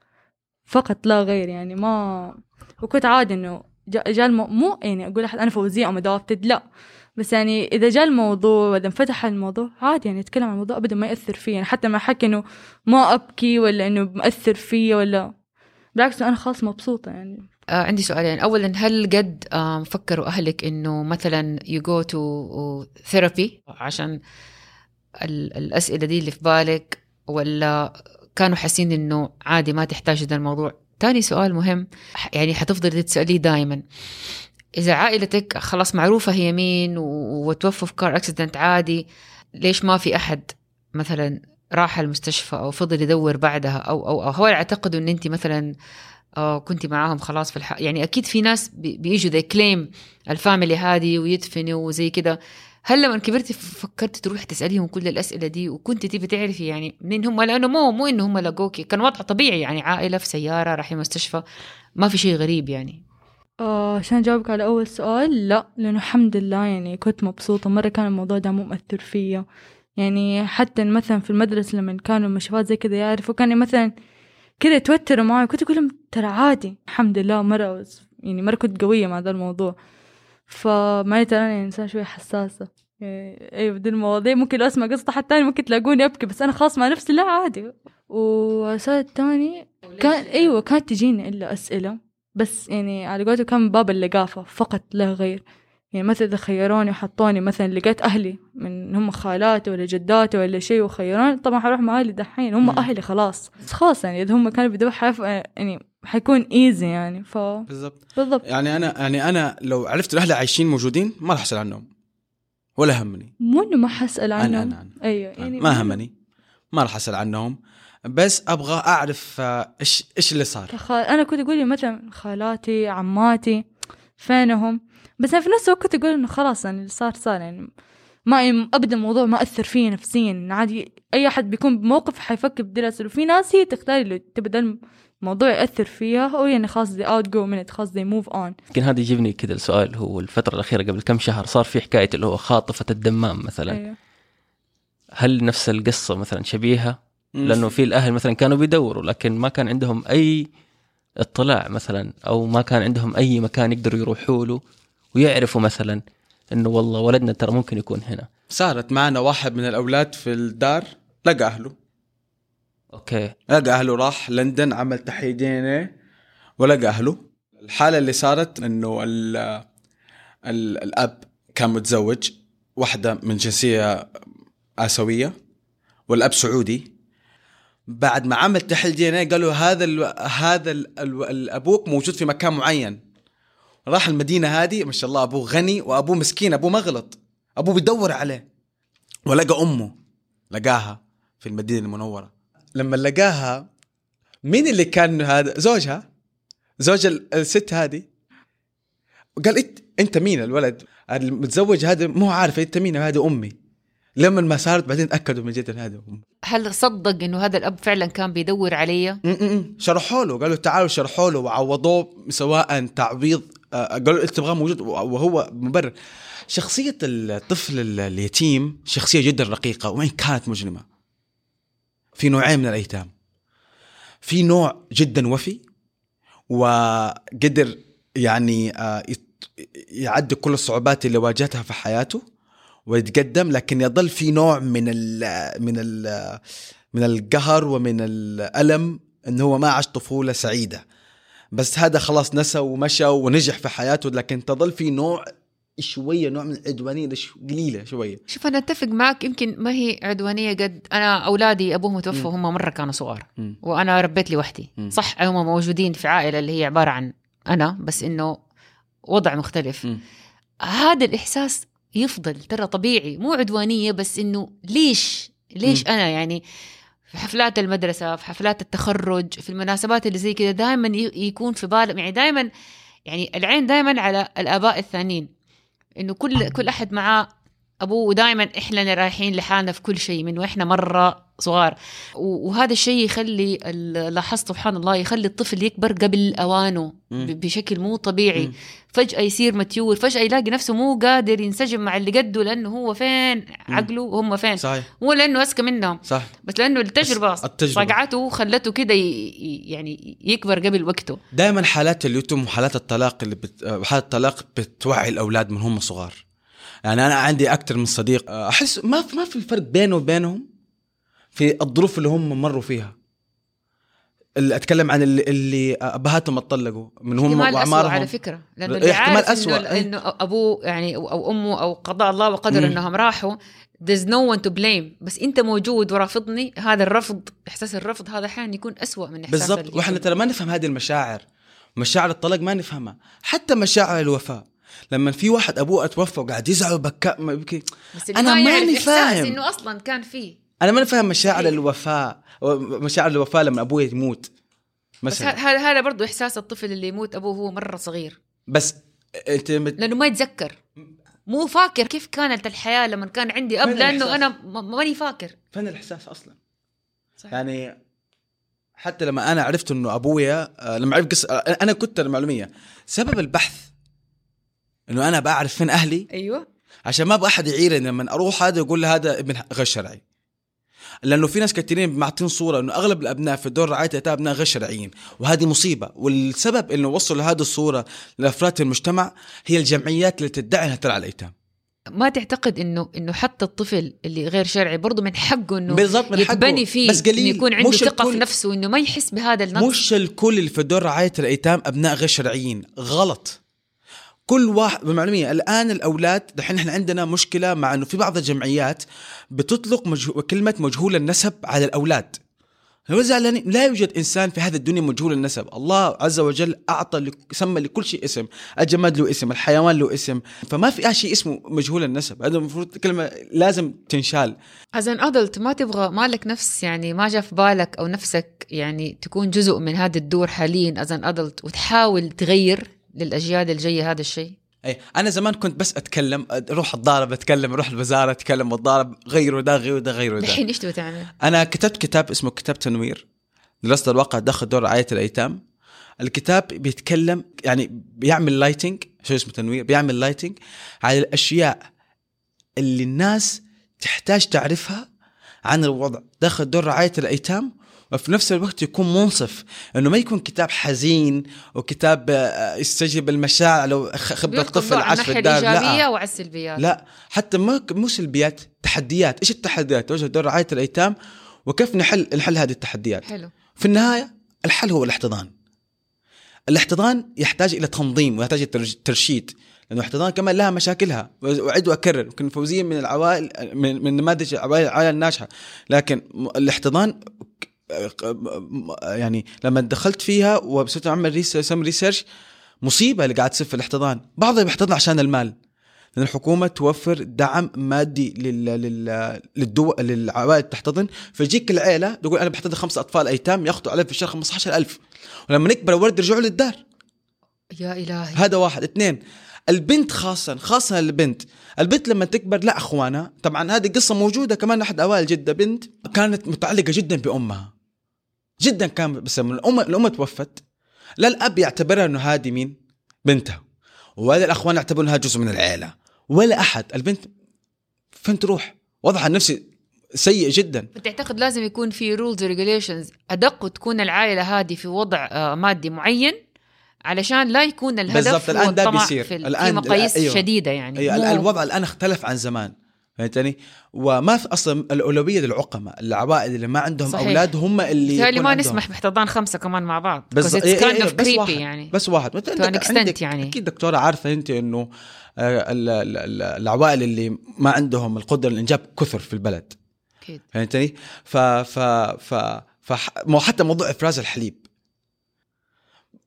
فقط لا غير يعني ما وكنت عادي إنه جاء جا المو... مو يعني أقول أحد أنا فوزية أو أدوبتد لا. بس يعني إذا جاء الموضوع وإذا انفتح الموضوع عادي يعني أتكلم عن الموضوع أبدا ما يأثر فيا يعني حتى ما حكي إنه ما أبكي ولا إنه مأثر فيا ولا. بالعكس أنا خلاص مبسوطة يعني. آه عندي سؤالين. اولا هل قد آه فكروا أهلك إنه مثلا you go to therapy عشان ال- الأسئلة دي اللي في بالك ولا كانوا حاسين إنه عادي ما تحتاج ده الموضوع. تاني سؤال مهم يعني حتفضلي تسأليه دائما إذا عائلتك خلاص معروفة هي مين وتوفوا في car accident عادي ليش ما في أحد مثلا راح المستشفى أو فضل يدور بعدها؟ أو أو أو هو يعتقدوا إن أنت مثلا آه كنت معاهم خلاص في الح... يعني أكيد في ناس بي- بيجوا they claim ال family هذه ويدفنوا وزي كده. هل لما كبرتي فكرت تروحي تسأليهم كل الأسئلة دي وكنت تبي تعرفي يعني منين هم؟ لأنه مو مو إنه هم لقوكي. كان وضع طبيعي يعني عائلة في سيارة رايحين مستشفى ما في شيء غريب يعني. آه عشان أجاوبك على أول سؤال لا لأنه الحمد لله يعني كنت مبسوطة. مرة كان الموضوع ده مو مؤثر فيا. يعني حتى مثلا في المدرسة لما كانوا مشافات زي كذا يعرفوا كان مثلا كذا يتوتروا معي. كنت أقول لهم ترى عادي. الحمد لله مرة يعني مرة كنت قوية مع ذا الموضوع. فما ترى أنا إنسان شوية حساسة. يعني أيوة دي المواضيع. ممكن لو أسمع قصة حد تاني ممكن تلاقوني أبكي بس أنا خاص مع نفسي لا عادي. والسؤال الثاني كان أيوة كانت تجيني إلا أسئلة. بس يعني على قولته كان باب اللقافة فقط لا غير. يعني مثلا إذا خيروني وحطوني مثلا لقيت أهلي من هم خالاتي ولا جداتي ولا شيء وخيروني طبعا حروح مع أهلي دحين هم. أهلي خلاص. بس خلاص يعني إذا هم كانوا بيدوا حيف يعني حيكون إيزي يعني ف بالضبط. بالضبط. يعني أنا يعني أنا لو عرفت الأهل عايشين موجودين ما راح أسأل عنهم ولا همني. مو إنه ما حسأل عنهم. أنا أنا, أنا. أيوة يعني ما همني. ما راح أسأل عنهم. بس أبغى أعرف آه، إيش إيش اللي صار. أنا كنت أقول مثلا خالاتي عماتي فينهم؟ بس أنا في نفس الوقت كنت أقول إنه خلاص يعني اللي صار صار يعني ما أبدا الموضوع ما أثر فيا نفسيا عادي أي أحد بيكون بموقف حيفكر بدراسة. وفي ناس هي تختار اللي تبدا الموضوع يأثر فيها أو يعني خلاص they outgo من it خلاص they move on. يمكن هذا يجيبني كذا السؤال هو الفترة الأخيرة قبل كم شهر صار في حكاية اللي هو خاطفة الدمام مثلا. أيوة. هل نفس القصة مثلا شبيهة؟ لأنه في الأهل مثلا كانوا بيدوروا لكن ما كان عندهم أي اطلاع مثلا أو ما كان عندهم أي مكان يقدروا يروحوا له ويعرفوا مثلا إنه والله ولدنا ترى ممكن يكون هنا. صارت معنا واحد من الأولاد في الدار لقى أهله. أوكي. لقى أهله راح لندن عمل تحليل دي ان ولقى أهله. الحالة اللي صارت إنه ال ال الأب كان متزوج واحدة من جنسية آسيوية والأب سعودي. بعد ما عمل تحليل دي ان قالوا هذا ال هذا ال ال الأبوك موجود في مكان معين. راح المدينة هذه ما شاء الله أبوه غني وأبوه مسكين أبوه ما غلط أبوه بيدور عليه. ولقى أمه لقاها في المدينة المنورة. لما لقاها مين اللي كان هذا؟ زوجها. زوج ال- الست هذه. قال انت إنت مين الولد؟ المتزوج هذا مو عارف إنت مين؟ هذا أمي. لما ما صارت بعدين أكدوا من جد هذا امي هل صدق إنه هذا الأب فعلا كان بيدور علي. شرحوا له قالوا تعالوا شرحوا له وعوضوه سواء تعويض قالوا انت تبغاه موجود وهو مبرر. شخصية الطفل ال- اليتيم شخصية جدا رقيقة وإن كانت مجرمة؟ في نوعين من الأيتام. في نوع جدا وفي وقدر يعني آه، يعدي كل الصعوبات اللي واجهتها في حياته ويتقدم لكن يظل في نوع من ال من ال من القهر ومن الألم انه هو ما عاش طفولة سعيدة. بس هذا خلاص نسى ومشى ونجح في حياته لكن تظل في نوع شوية نوع من العدوانية قليلة شوية شوف أنا أتفق معك يمكن ما هي عدوانية قد أنا أولادي أبوهم توفى وهم مرة كانوا صغار مم. وأنا ربيت لوحدي. صح هم موجودين في عائلة اللي هي عبارة عن أنا بس إنه وضع مختلف. هذا الإحساس يفضل ترى طبيعي مو عدوانية بس إنه ليش ليش. أنا يعني في حفلات المدرسة في حفلات التخرج في المناسبات اللي زي كذا دائما يكون في بالهم يعني دائما يعني العين دائما على الآباء الثانيين. إنه كل كل أحد معاه ابوه ودائما إحنا اللي رايحين لحالنا في كل شيء من وإحنا مرة صغار. وهذا الشيء يخلي لاحظت سبحان الله يخلي الطفل يكبر قبل أوانه بشكل مو طبيعي. فجأة يصير متيور فجأة يلاقي نفسه مو قادر ينسجم مع اللي قده لأنه هو فين؟ عقله وهم فين؟ صحيح. مو لأنه أذكى منهم. صح. بس لأنه التجربة, التجربة. صقعته خلته كده يعني يكبر قبل وقته. دائما حالات اليتم وحالات الطلاق اللي بت... حالات الطلاق بتوعي الأولاد من هم صغار. يعني أنا عندي أكثر من صديق أحس ما في ما في فرق بينه وبينهم في الظروف اللي هم مروا فيها. اللي أتكلم عن اللي, اللي أبهاتهم اتطلقوا من هم واعمارهم على فكرة لأنه اللي احتمال عارف أسوأ، انه إيه. إنه أبوه يعني أو أو أمه أو قضاء الله وقدر مم. إنهم راحوا there's no one to blame. بس أنت موجود ورافضني هذا الرفض إحساس الرفض هذا أحيانا يكون أسوأ من إحساس بالضبط. وإحنا ترى ما نفهم هذه المشاعر. مشاعر الطلاق ما نفهمها. حتى مشاعر الوفاه لما في واحد أبوه أتوفى وقاعد يزعل وبكى ما يبكي يعرف ماني فاهم. إنه أصلا كان فيه أنا ما نفهم مشاعر إيه. الوفاة مشاعر الوفاة لما أبوي يموت بس مثلا هذا هذا برضه إحساس الطفل اللي يموت أبوه وهو مرة صغير بس أنت مت... لأنه ما يتذكر مو فاكر كيف كانت الحياة لما كان عندي أب لأنه؟ أنا ماني فاكر فين الإحساس أصلا صح. يعني حتى لما أنا عرفت إنه أبويا آه، لما عرفت قصة آه، أنا كنت المعلوميه سبب البحث إنه أنا بعرف فين أهلي؟ أيوه. عشان ما أبغى احد يعيرني لما أروح هذا يقول لي هذا ابن غير شرعي لأنه في ناس كثيرين معطين صورة إنه أغلب الأبناء في دور رعاية الايتام أبناء غير شرعيين وهذه مصيبة. والسبب إنه وصلوا لهذه الصورة لأفراد المجتمع هي الجمعيات اللي تدعي إنها ترعى الأيتام. ما تعتقد إنه إنه حتى الطفل اللي غير شرعي برضه من حقه إنه بالضبط من حقه. يتبني فيه بس قليل. إنه يكون عنده مش ثقة في. نفسه إنه ما يحس بهذا النقص. مش الكل اللي في دور رعاية الأيتام أبناء غير شرعيين غلط. كل واحد بالمعلومية. الآن الأولاد دحين إحنا عندنا مشكلة مع أنه في بعض الجمعيات بتطلق مجهو... كلمة مجهول النسب على الأولاد. زعلانين لا يوجد إنسان في هذه الدنيا مجهول النسب؟ الله عز وجل أعطى لك... سمى لكل شيء اسم. الجماد له اسم الحيوان له اسم. فما في شيء اسمه مجهول النسب. هذا المفروض كلمة لازم تنشال. as an adult ما تبغى مالك نفس يعني ما جاء في بالك أو نفسك يعني تكون جزء من هذا الدور حاليا as an adult وتحاول تغير للأجيال الجاية هذا الشيء؟ أي أنا زمان كنت بس أتكلم أروح اتضارب أتكلم أروح الوزارة أتكلم واتضارب غيروا ده غيروا ده غيروا ده الحين إيش تبغى تعمل؟ أنا كتبت كتاب اسمه كتاب تنوير. دراسه الواقع داخل دور رعاية الأيتام. الكتاب بيتكلم يعني بيعمل lighting شو اسمه تنوير؟ بيعمل lighting على الأشياء اللي الناس تحتاج تعرفها عن الوضع. داخل دور رعاية الأيتام وفي نفس الوقت يكون منصف إنه ما يكون كتاب حزين وكتاب آه، يستجلب المشاعر لو خبرة طفل عاش في الدار الايجابيه لا. وعلى السلبيات. لا حتى ما مو سلبيات تحديات. إيش التحديات؟ توجه دور رعاية الأيتام وكيف نحل نحل هذه التحديات؟ حلو. في النهاية الحل هو الاحتضان. الاحتضان يحتاج إلى تنظيم ويحتاج إلى ترشيد لأنه الاحتضان كمان لها مشاكلها. واعد وأكرر يمكن فوزيه من العوائل من, من نماذج العوائل الناجحه لكن الاحتضان يعني لما دخلت فيها وصرت أعمل research research مصيبة اللي قاعد تصير في الاحتضان. بعضهم بيحتضن عشان المال. لأن الحكومة توفر دعم مادي لل لل للدول للعوائل تحتضن. فيجيك العيلة تقول أنا بحتضن خمس أطفال أيتام ياخذوا عليه في الشهر 15000 ولما نكبر الولد يرجعوا للدار. يا إلهي. هذا واحد. اثنين البنت خاصة خاصة البنت. البنت لما تكبر لا اخوانها طبعا هذه قصة موجودة كمان أحد أوائل جدة بنت كانت متعلقة جدا بأمها. جدا كان بس لما الام الام توفت. لا الأب يعتبرها إنه هذه مين؟ بنتها ولا الأخوان يعتبروا إنها جزء من العيلة. ولا أحد. البنت فين تروح؟ وضعها النفسي سيء جدا. تعتقد لازم يكون في rules و regulations أدق وتكون العائلة هذه في وضع آه، مادي معين علشان لا يكون الهدف بالضبط، الآن هو ده بيصير. في, ال- الآن- في مقاييس أيوة. شديدة يعني. أي مو- الوضع الآن اختلف عن زمان. فهمتني؟ وما في أصلا الأولوية للعقماء، العوائل اللي ما عندهم صحيح. أولاد هم اللي ما عندهم. نسمح باحتضان خمسة كمان مع بعض بس إيه kind إيه of بس واحد يعني بس واحد To an extent يعني. أكيد دكتورة عارفة أنت إنه آه، ال- ال- ال- العوائل اللي ما عندهم القدرة للانجاب كثر في البلد أكيد فهمتني؟ ف ف ف ف حتى موضوع إفراز الحليب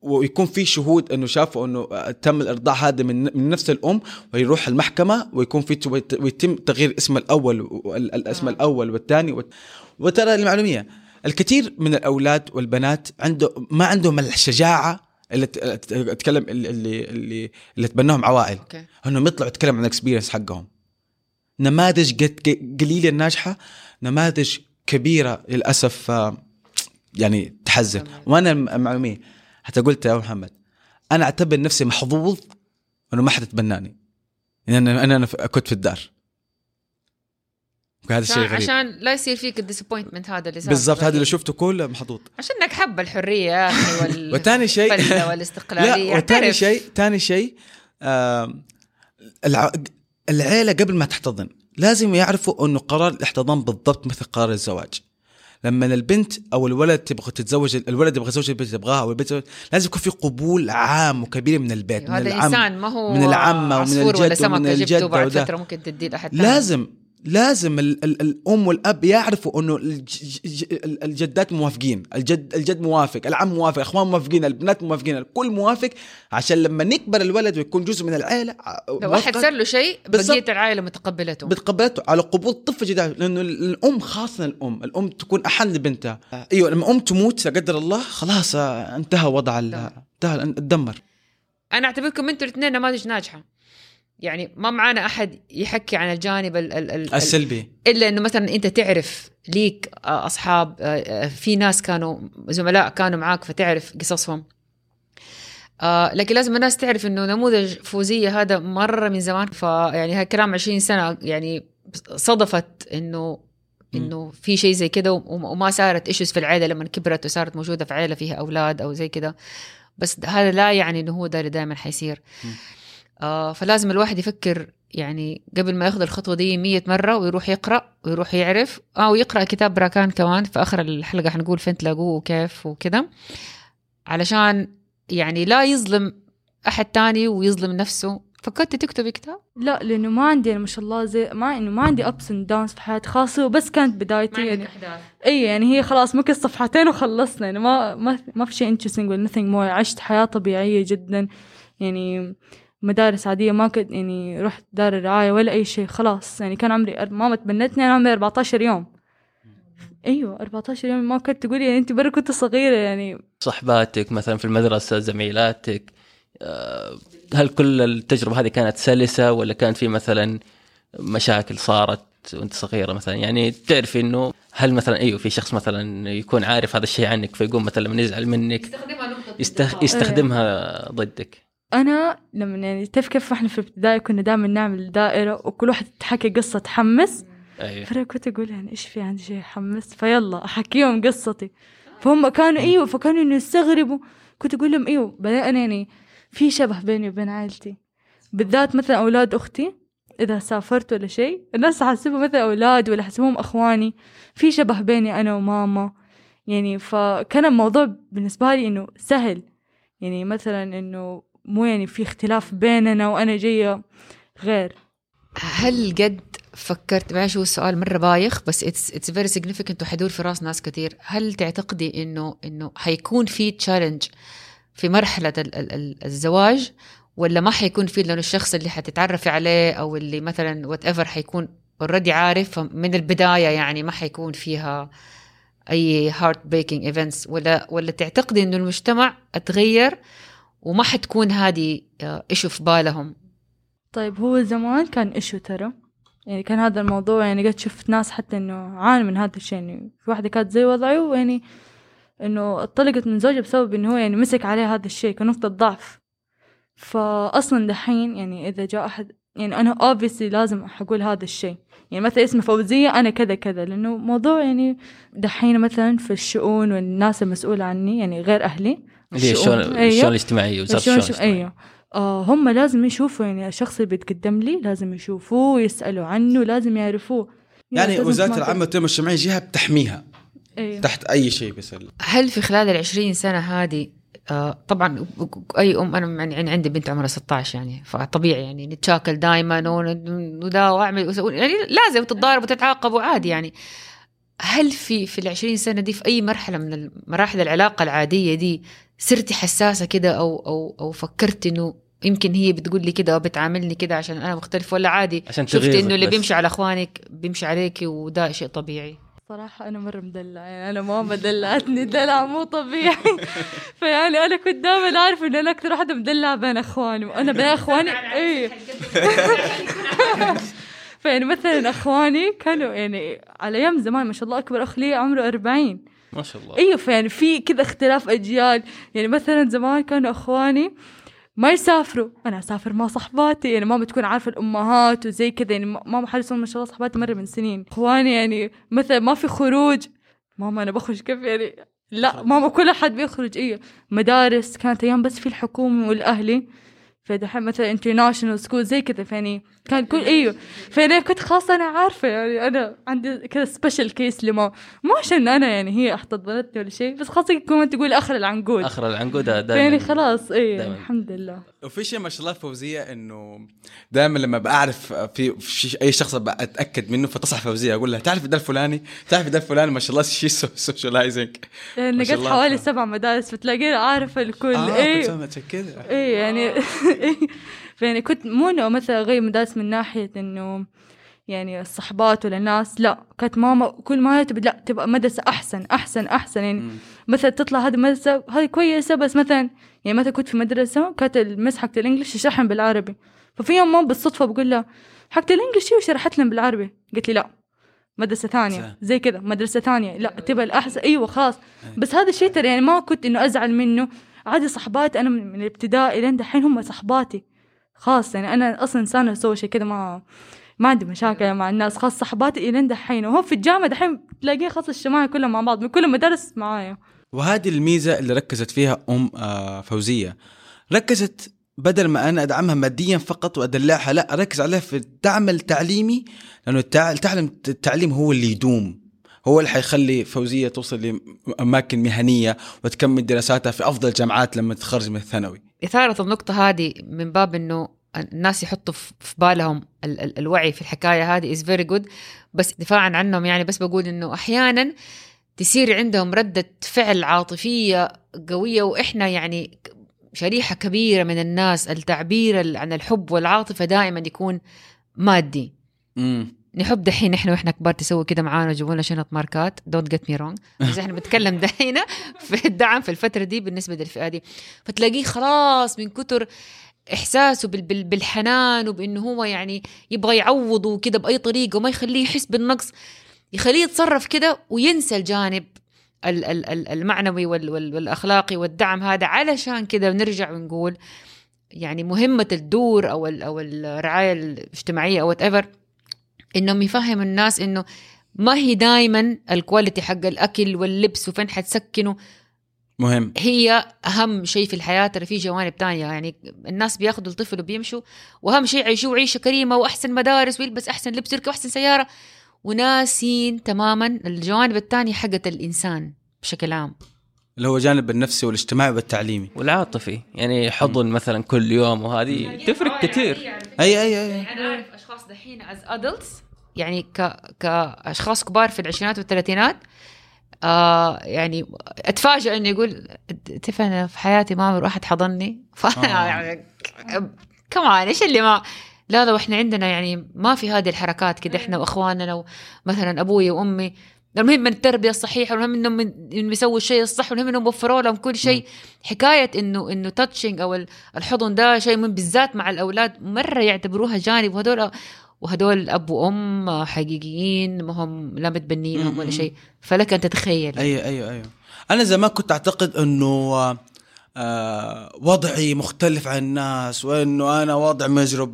ويكون في شهود إنه شافوا إنه تم الارضاع هذا من من نفس الأم ويروح المحكمة ويكون في ويتم تغيير اسم الأول والاسم آه. الأول والثاني وت- وترى المعلومية الكثير من الأولاد والبنات عنده ما عندهم الشجاعة اللي اتكلم اللي اللي اللي, اللي تبناهم عوائل أوكي إنهم يطلعوا يتكلموا عن ال experience حقهم نماذج قليلة ناجحه نماذج كبيرة للأسف آه، يعني تحزن. وأنا المعلومية حتى قلت يا محمد أنا أعتبر نفسي محظوظ إنه ما حد تبناني لأن أنا أنا كنت في الدار. هذا الشيء عشان, غريب. عشان لا يصير فيك الديسابوينتمنت هذا اللي صار بالضبط هذا اللي. شفته كله محظوظ. عشانك حب الحرية يا أخي وال وثاني شيء والاستقلالية. لا وثاني. شيء ثاني شيء آم، الع... العيلة قبل ما تحتضن لازم يعرفوا إنه قرار الاحتضان بالضبط مثل قرار الزواج. لما البنت أو الولد تبغى تتزوج الولد يبغى يتزوج البنت تبغاها أو البنت لازم يكون في قبول عام وكبير من البيت من هذا العم ما هو من العمة ومن الجد ومن وده. فترة ممكن تديه لأحد. لازم لازم ال ال الأم والأب يعرفوا إنه الجدات موافقين الجد الجد موافق العم موافق الأخوان موافقين البنات موافقين الكل موافق عشان لما نكبر الولد ويكون جزء من العائله لو واحد صار له شيء. بقية العائلة متقبلته. بتقبلته على قبول طفل جديد لأنه الأم خاصة الأم الأم تكون أحن لبنتها. أيوه لما أم تموت لا قدر الله خلاص آه، انتهى وضع ال- انتهى اتدمر أنا أعتبركم أنتوا الاثنين نماذج ناجحة. يعني ما معانا أحد يحكي عن الجانب ال ال ال السلبي. إلا إنه مثلا أنت تعرف ليك آه، أصحاب آه، آه، في ناس كانوا زملاء كانوا معاك فتعرف قصصهم. لكن لازم الناس تعرف إنه نموذج فوزية هذا مرة من زمان. فيعني هاي كلام 20 سنة يعني صدفت إنه إنه في شيء زي كده وم- وما صارت ايشوز في العيلة لما كبرت وصارت موجودة في عيلة فيها أولاد أو زي كده. بس هذا لا يعني إنه هو ده اللي دائما حيصير. آه فلازم الواحد يفكر يعني قبل ما ياخذ الخطوة دي مية مرة ويروح يقرأ ويروح يعرف. آه ويقرأ كتاب براكان كمان في آخر الحلقة حنقول فين تلاقوه وكيف وكده. علشان يعني لا يظلم أحد تاني ويظلم نفسه. فكرتي تكتبي كتاب؟ لا لأنه ما عندي أنا ما شاء الله زي ما إنه ما عندي ups and downs في حياتي. خاصه وبس كانت بدايتي يعني. أحداث. إي يعني هي خلاص ممكن صفحتين وخلصنا. يعني ما ما ما في شيء interesting ولا nothing more عشت حياة طبيعية جدا. يعني مدارس عادية ما كنت يعني رحت دار الرعاية ولا أي شيء خلاص. يعني كان عمري ماما تبنتني أنا عمري 14 يوم. أيوة 14 يوم. ما كنت تقولي يعني أنت برا كنت صغيرة يعني. صحباتك مثلا في المدرسة زميلاتك آه، هل كل التجربة هذه كانت سلسة ولا كان في مثلا مشاكل صارت وأنت صغيرة مثلا؟ يعني تعرفي إنه هل مثلا أيوه في شخص مثلا يكون عارف هذا الشيء عنك فيقوم مثلا لما يزعل منك يستخ... يستخدمها ضدك. أنا لما يعني تعرف كيف إحنا في الابتدائي كنا دائما نعمل دائرة وكل واحد تحكي قصة تحمس. أيوه. فأنا كنت أقول يعني إيش في عندي شيء يحمس؟ فيلا احكيهم قصتي. فهم كانوا إيوه فكانوا إنه يستغربوا. كنت أقول لهم إيوه بعدين أنا يعني في شبه بيني وبين عائلتي. بالذات مثلا أولاد أختي إذا سافرت ولا شيء الناس حاسبهم مثلا أولاد ولا حاسبهم إخواني. في شبه بيني أنا وماما. يعني فكان الموضوع بالنسبة لي إنه سهل. يعني مثلا إنه مو يعني في اختلاف بيننا وأنا جاية غير. هل قد فكرت معلش هو السؤال مرة بايخ بس it's it's very significant وحيدور في راس ناس كثير هل تعتقدي انه إنه حيكون في challenge في مرحلة ال ال ال الزواج ولا ما حيكون في لأنه الشخص اللي حتتعرفي عليه أو اللي مثلا whatever حيكون already عارف من البداية يعني ما حيكون فيها أي heartbreaking events ولا ولا تعتقدي إنه المجتمع أتغير وما حتكون هذه ايشو في بالهم. طيب هو زمان كان إيشو ترى. يعني كان هذا الموضوع يعني قد شفت ناس حتى إنه عانوا من هذا الشيء. يعني في واحدة كانت زي وضعي ويعني إنه اتطلقت من زوجها بسبب إنه هو يعني مسك عليها هذا الشيء كنقطة ضعف. فأصلا دحين يعني إذا جاء أحد يعني أنا obviously لازم حقول هذا الشيء. يعني مثلا اسمي فوزية أنا كذا كذا. لأنه موضوع يعني دحين مثلا في الشؤون والناس المسؤولة عني يعني غير هي الشؤون. الشؤون أيوه. الشؤون الاجتماعية وزارة الشؤون الاجتماعية أيوه آه هم لازم يشوفوا يعني الشخص اللي بيتقدم لي لازم يشوفوه ويسألوا عنه لازم يعرفوه يعني لازم وزارة العامه والتنمية الإجتماعية جهة بتحميها أيوه. تحت أي شيء بيصير هل في خلال العشرين سنة هذه آه طبعا أي أم أنا يعني عندي بنت عمرها 16 يعني فطبيعي يعني نتشاكل دائما وده وأعمل وأسوي يعني لازم تتضارب وتتعاقب وعادي يعني هل في في العشرين سنة دي في أي مرحلة من مراحل العلاقة العادية دي صرتي حساسة كده أو أو أو فكرت إنه يمكن هي بتقول لي كده أو بتعاملني كده عشان أنا مختلف ولا عادي؟ عشان شفت إنه اللي بس. بيمشي على إخوانك بيمشي عليكي وده شيء طبيعي. صراحة أنا مرة مدلعة يعني أنا ماما دلعتني دلع مو طبيعي. فيعني أنا كنت دائما أعرف إن أنا أكثر واحدة مدلعة بين إخواني وأنا بين إخواني إيه. فيعني مثلا إخواني كانوا يعني على أيام زمان ما شاء الله أكبر أخ لي عمره 40 ما شاء الله. أيوه فيعني في كذا اختلاف أجيال. يعني مثلا زمان كانوا أخواني ما يسافروا. أنا أسافر مع صحباتي يعني ماما تكون عارفة الأمهات وزي كذا يعني ماما حارسون ما شاء الله صحباتي مرة من سنين. أخواني يعني مثلا ما في خروج. ماما أنا بخرج كيف يعني؟ لا ماما كل أحد بيخرج. إيه مدارس كانت أيام بس في الحكومة والأهلي. فدحين مثلا international school زي كذا فيعني كان كل إيوه. فانا كنت خلاص أنا عارفة يعني أنا عندي كذا special case لما مو عشان أنا يعني هي احتضنتني ولا شيء بس خلاص كمان تقول آخر العنقود. آخر العنقود دائما فيعني خلاص إيه دايماً. الحمد لله. وفي شيء ما شاء الله فوزية إنه دائما لما بعرف في, في أي شخص بتاكد منه فتصح فوزية. أقول لها تعرف ده الفلاني؟ تعرف ده الفلاني؟ ما شاء الله شيء socializing يعني نقلت. حوالي سبع مدارس فتلاقيها عارفة الكل. كنت عشان كذا إيه يعني إيه. فيعني كنت مو إنه مثلا اغير مدارس من ناحية إنه يعني الصحبات ولا الناس لا كانت ماما كل ما هي تبي لا تبقى مدرسة أحسن أحسن أحسن. يعني مم. مثلا تطلع هذه المدرسة هذه كويسة بس مثلا يعني مثلا كنت في مدرسة كانت المس حقت الإنجليش تشرحهم بالعربي. ففي يوم ما بالصدفة بقول لها حقت الإنجليش هي وشرحت لهم بالعربي؟ قالت لي لا مدرسة ثانية. زي كذا مدرسة ثانية لا تبقى الأحسن. أيوة خلاص. بس هذا الشيء ترى يعني ما كنت إنه أزعل منه. عادي صحباتي أنا من الابتدائي لين دحين هم صحباتي. خلاص يعني أنا أصلا إنسانة أسوي شيء كذا ما ما عندي مشاكل مع الناس. خاص صحباتي إلين دحين وهم في الجامعة دحين تلاقيه خلاص الجماعة كلهم مع بعض من كل المدارس معايا. وهذه الميزة اللي ركزت فيها أم آه، فوزية. ركزت بدل ما أنا أدعمها ماديا فقط وأدلعها لا اركز عليها في الدعم التعليمي لأنه التع- التعلم التعليم هو اللي يدوم. هو اللي حيخلي فوزية توصل لأماكن مهنية وتكمل دراساتها في أفضل جامعات لما تتخرج من الثانوي. إثارة النقطة هذه من باب إنه الناس يحطوا في بالهم ال- ال- الوعي في الحكاية هذه is very good. بس دفاعا عنهم يعني بس بقول إنه أحيانا تصير عندهم ردة فعل عاطفية قوية وإحنا يعني شريحة كبيرة من الناس. التعبير ال- عن الحب والعاطفة دائما يكون مادي. امم نحب دحين إحنا وإحنا كبار تسوي كده معانا وجيبوا لنا شنط ماركات. don't get me wrong بس إحنا بنتكلم دحين في الدعم في الفترة دي بالنسبة للفئة دي. فتلاقيه خلاص من كتر إحساسه بال بال بالحنان وبإنه هو يعني يبغى يعوضه كده بأي طريقة وما يخليه يحس بالنقص يخليه يتصرف كده وينسى الجانب ال- ال- ال- المعنوي وال- وال- والأخلاقي والدعم هذا علشان كده نرجع ونقول يعني مهمة الدور أو ال- أو الرعاية الاجتماعية أو whatever إنهم يفهم الناس إنه ما هي دائما الكواليتي حق الأكل واللبس وفين حتسكنوا مهم. هي أهم شيء في الحياة ترى في جوانب تانية. يعني الناس بيأخذوا الطفل وبيمشوا وأهم شيء يعيشوا عيشه كريمة وأحسن مدارس ويلبس أحسن لبس ويركب أحسن سيارة وناسين تماما الجوانب الثانية حقت الإنسان بشكل عام. اللي هو جانب النفسي والاجتماعي والتعليمي. والعاطفي يعني حضن مثلا كل يوم وهذه تفرق كثير. أي أي أي أنا أعرف أشخاص دحين as adults يعني ك كأشخاص كبار في العشرينات والثلاثينات آه يعني اتفاجئ انه يقول أنا في حياتي ما عمر احد حضني. فانا آه. يعني كمان إيش اللي ما لا لو إحنا عندنا يعني ما في هذه الحركات كده إحنا وأخواننا مثلا أبوي وأمي المهم من التربية الصحيحة والمهم إنهم من- إنهم يسووا الشيء الصح والمهم إنهم وفروا لهم كل شيء. حكاية انه إنه تاتشنج أو ال- الحضن ده شيء من بالذات مع الأولاد مرة يعتبروها جانب. وهدول وهدول أب وأم حقيقيين ما هم لا متبنينهم ولا. شيء. فلك أن تتخيل. أيوه أيوه أيوه. أنا زمان كنت أعتقد إنه آه، وضعي مختلف عن الناس وإنه أنا وضع مجرب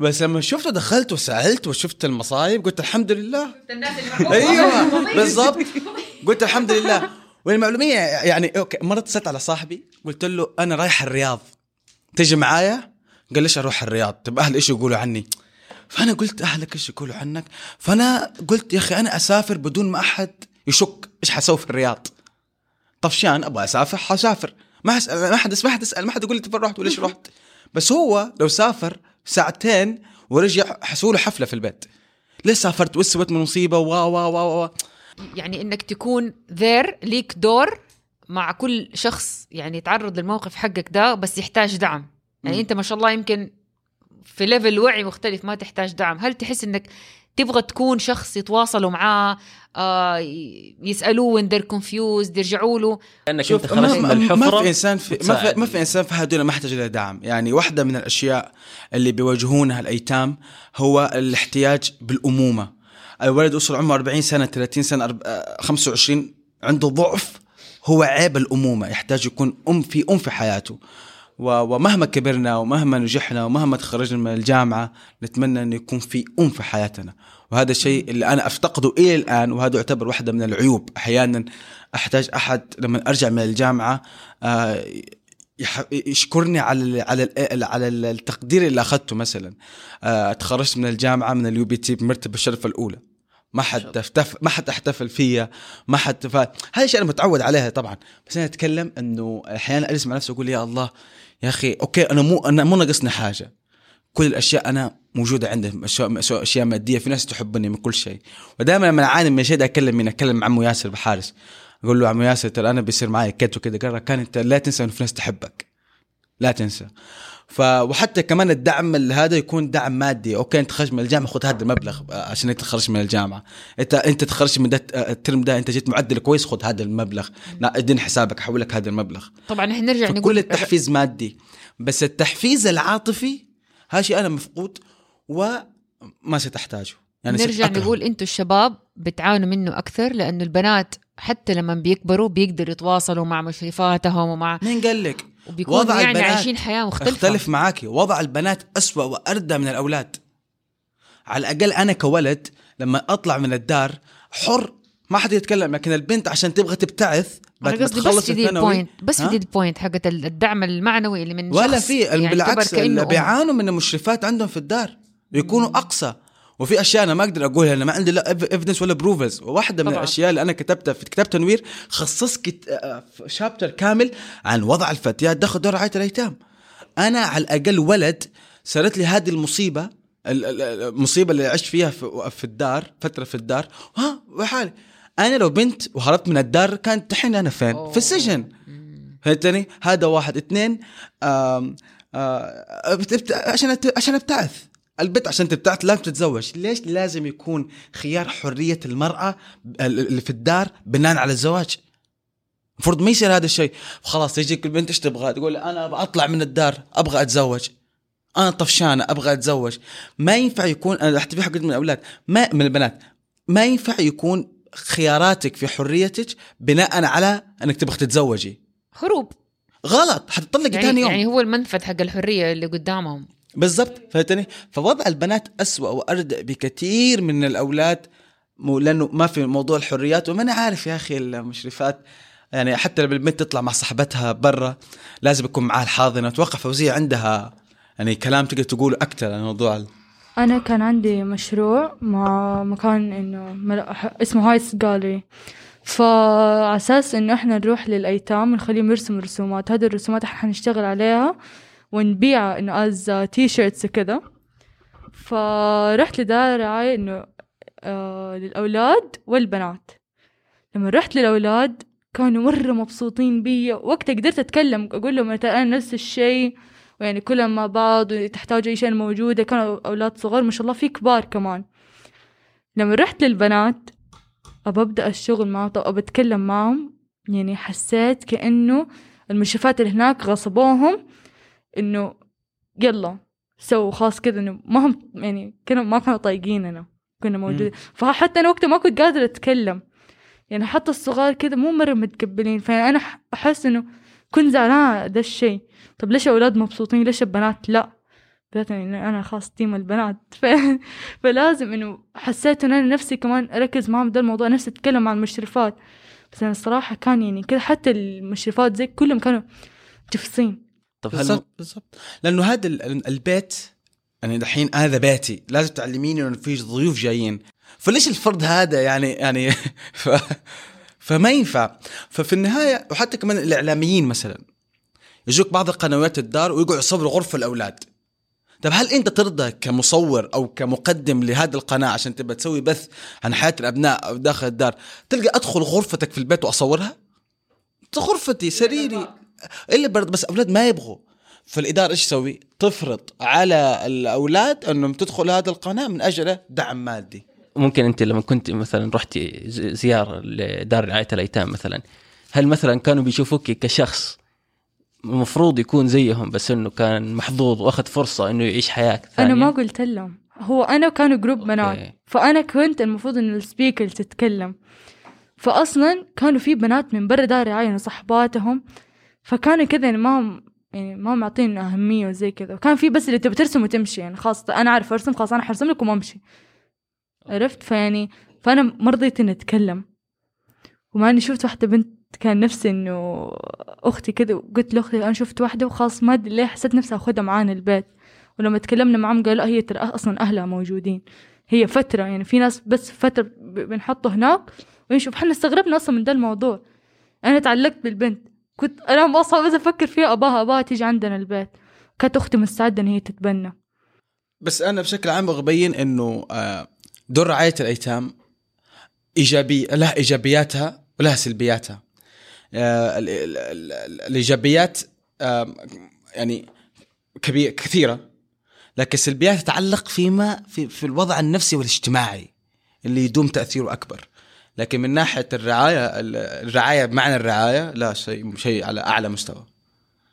بس لما شفت دخلت وسألت وشفت المصايب قلت الحمد لله. أيوه بالضبط. قلت الحمد لله. والمعلومية يعني أوكي مرة اتصلت على صاحبي قلت له أنا رايح الرياض. تجي معايا؟ قال ليش أروح الرياض؟ طب أهلي إيش يقولوا عني؟ فأنا قلت أهلك إيش يقولوا عنك؟ فأنا قلت يا أخي أنا أسافر بدون ما أحد يشك إيش حسوي في الرياض. طفشان أبغى أسافر حسافر. ما حسأل ما حد ما حد يسأل ما حد يقول لي تفر رحت وليش رحت بس هو لو سافر ساعتين ورجع حسوا له حفلة في البيت. ليش سافرت؟ وش سويت من مصيبة؟ وا وا وا وا يعني إنك تكون there ليك دور مع كل شخص يعني يتعرض للموقف حقك ده بس يحتاج دعم. يعني مم. أنت ما شاء الله يمكن في level وعي مختلف ما تحتاج دعم. هل تحس إنك تبغى تكون شخص يتواصلوا معاه آه يسألوه when they're confused يرجعوا له. انك أنت شوف خرجت ما, من ما, الحفرة ما في إنسان في ما في. ما في إنسان في هذول ما يحتاج إلى دعم. يعني واحدة من الأشياء اللي بيواجهونها الأيتام هو الاحتياج بالأمومة. الولد وصل عمره 40 سنة 30 سنة أرب- آه، 25 عنده ضعف هو عيب الأمومة يحتاج يكون أم في أم في حياته. ومهما كبرنا ومهما نجحنا ومهما تخرجنا من الجامعة نتمنى انه يكون في أم في حياتنا. وهذا الشيء اللي أنا أفتقده إلى الآن وهذا يعتبر واحدة من العيوب. أحيانا أحتاج أحد لما أرجع من الجامعة آه، يشكرني على على على ال- التقدير اللي أخذته مثلا. آه، تخرجت من الجامعة من ال UBT بمرتبه الشرف الأولى. ما حد احتفل ما حد احتفل فيا ما حد ف... هذه الشيء أنا متعود عليها طبعا. بس أنا أتكلم إنه أحيانا أجلس مع نفسي وأقول يا الله يا أخي okay أنا مو أنا مو ناقصني حاجة. كل الأشياء أنا موجودة عندي أشياء أشياء مادية في ناس تحبني من كل شيء. ودائما لما أعاني من شيء أكلم مين؟ أكلم عمو ياسر بحارس. أقول له عمو ياسر ترى أنا بيصير معي كت وكذا قال كان أنت لا تنسى إنه في ناس تحبك. لا تنسى. ف وحتى كمان الدعم هذا يكون دعم مادي. okay أنت خرجت من الجامعة خذ هذا المبلغ آه، عشان أنت تخرج من الجامعة. انت أنت تخرجت من آه، الترم ده أنت جيت معدل كويس خذ هذا المبلغ. لا اديني حسابك أحول لك هذا المبلغ. طبعا إحنا نرجع نقول التحفيز مادي. بس التحفيز العاطفي هذا شيء أنا مفقود وما ستحتاجه. يعني نرجع. نقول أنتوا الشباب بتعانوا منه أكثر لأنه البنات حتى لما بيكبروا بيقدروا يتواصلوا مع مشرفاتهم ومع مين قال لك؟ وبيكونوا وضع يعني البنات عايشين حياة مختلفة اختلف معاكي وضع البنات أسوأ وأردى من الأولاد على الأقل أنا كولد لما أطلع من الدار حر ما حد يتكلم لكن البنت عشان تبغى تبتعث أنا قصدي بس في دي ال point بس في؟ دي ال point حقت الدعم المعنوي اللي من ولا في يعني بالعكس اللي. بيعانوا من المشرفات عندهم في الدار يكونوا أقصى وفي أشياء أنا ما أقدر أقولها أنا ما عندي لا evidence ولا proofs وواحده من. الأشياء اللي أنا كتبتها في كتاب تنوير خصصت chapter كامل عن وضع الفتيات داخل دور رعاية الأيتام أنا على الأقل ولد صارت لي هذه المصيبة ال- ال- المصيبة اللي عشت فيها في, في الدار فترة في الدار ها وحالي أنا لو بنت وهربت من الدار كانت الحين أنا فين أوه. في السجن. فهمتني؟ هذا واحد اثنين آم آه بتبت... عشان. عشان أبتعث البنت عشان تبتعث لازم تتزوج. ليش لازم يكون خيار حرية المرأة اللي في الدار بناء على الزواج؟ المفروض ما يصير هذا الشيء. خلاص تجيك البنت إيش تبغى؟ تقول أنا أطلع من الدار أبغى أتزوج. أنا طفشانة أبغى أتزوج. ما ينفع يكون أنا حتى في حق من الأولاد ما من البنات ما ينفع يكون خياراتك في حريتك بناء على إنك تبغى تتزوجي. هروب غلط حتطلقي يعني, ثاني يوم. يعني هو المنفذ حق الحرية اللي قدامهم. بالضبط فهمتني؟ فوضع البنات أسوأ وأردأ بكثير من الأولاد لأنه ما في موضوع الحريات وما أنا عارف يا أخي المشرفات يعني حتى لما البنت تطلع مع صاحبتها برا لازم يكون معاها الحاضنة أتوقع فوزية عندها يعني كلام تقدر تقوله أكثر عن موضوع أنا كان عندي مشروع مع مكان إنه مل- اسمه هايس جالري فعلى أساس إنه إحنا نروح للأيتام ونخليهم يرسموا رسومات هذه الرسومات إحنا حنشتغل عليها ونبيعها إنه as t-shirts وكذا. فرحت لدار رعاية إنه آه للأولاد والبنات. لما رحت للأولاد كانوا مرة مبسوطين بي. وقتها قدرت أتكلم أقول لهم أنا نفس الشيء ويعني كلهم مع بعض وتحتاجوا أي شيء موجودة. كانوا أولاد صغار ما شاء الله في كبار كمان. لما رحت للبنات أبى أبدأ الشغل معهم طب أبى أتكلم معهم. يعني حسيت كأنه المشرفات اللي هناك غصبوهم. إنه يلا سووا خلاص كذا إنه ما هم يعني كانوا ما كانوا طايقيننا كنا موجودين. فحتى أنا وقتها ما كنت قادرة أتكلم. يعني حتى الصغار كذا مو مرة متقبلين. فأنا ح- أحس إنه كنت زعلانة ده الشيء. طب ليش الأولاد مبسوطين؟ ليش البنات لا؟ بدأت إنه أنا خلاص تيم البنات. ف... فلازم إنه حسيت إنه أنا نفسي كمان أركز معهم ده الموضوع نفسي أتكلم مع المشرفات. بس أنا الصراحة كان يعني كذا حتى المشرفات زي كلهم كانوا تفصين طب هل بالضبط بالضبط. لأنه هذا ال- البيت يعني دحين هذا بيتي لازم تعلميني إنه في ضيوف جايين. فليش الفرد هذا يعني يعني ف فما ينفع. ففي النهاية وحتى كمان الإعلاميين مثلا يجوك بعض القنوات الدار ويقعدوا يصوروا غرفة الأولاد. طب هل أنت ترضى كمصور أو كمقدم لهذه القناة عشان تبى تسوي بث عن حياة الأبناء أو داخل الدار تلقى أدخل غرفتك في البيت وأصورها؟ غرفتي سريري. إلا برد بس أولاد ما يبغوا. فالإدارة إيش تسوي؟ تفرض على الأولاد أنهم تدخل هذه القناة من أجل دعم مادي. ممكن أنت لما كنت مثلا رحتي ز- زيارة لدار رعاية الأيتام مثلا هل مثلا كانوا بيشوفوك كشخص المفروض يكون زيهم بس إنه كان محظوظ وأخذ فرصة إنه يعيش حياة ثانية؟ أنا ما قلت لهم. هو أنا كانوا group بنات. فأنا كنت المفروض إن ال speaker تتكلم. فأصلا كانوا في بنات من برا دار رعاية يعني صحباتهم. فكانوا كذا يعني ما هم يعني ما هم معطين أهمية وزي كذا. وكان في بس اللي تبي ترسم وتمشي يعني خلاص أنا أعرف أرسم خلاص أنا حرسم لك وأمشي عرفت؟ فيعني فأنا ما رضيت إني أتكلم. ومع إني شفت واحدة بنت كان نفسي إنه أختي كذا قلت لأختي أنا شفت واحدة وخلاص ما أدري ليه حسيت نفسي أخذها معانا البيت. ولما تكلمنا معاهم قالوا هي ترى أصلا أهلها موجودين. هي فترة يعني في ناس بس فترة ب- بنحطه هناك ونشوف. إحنا استغربنا أصلا من ده الموضوع. أنا تعلقت بالبنت. كنت أنا أصلا بس أفكر فيها أباها أباها تيجي عندنا البيت. كانت أختي مستعدة إن هي تتبنى. بس أنا بشكل عام أبغى ابين إنه آه، دور رعاية الأيتام إيجابي لها إيجابياتها ولها سلبياتها. آه، ال- ال- ال- الإيجابيات يعني كبير كثيرة. لكن السلبيات تتعلق فيما في, في الوضع النفسي والاجتماعي اللي يدوم تأثيره أكبر. لكن من ناحية الرعاية ال- الرعاية بمعنى الرعاية لا شيء شيء على أعلى مستوى.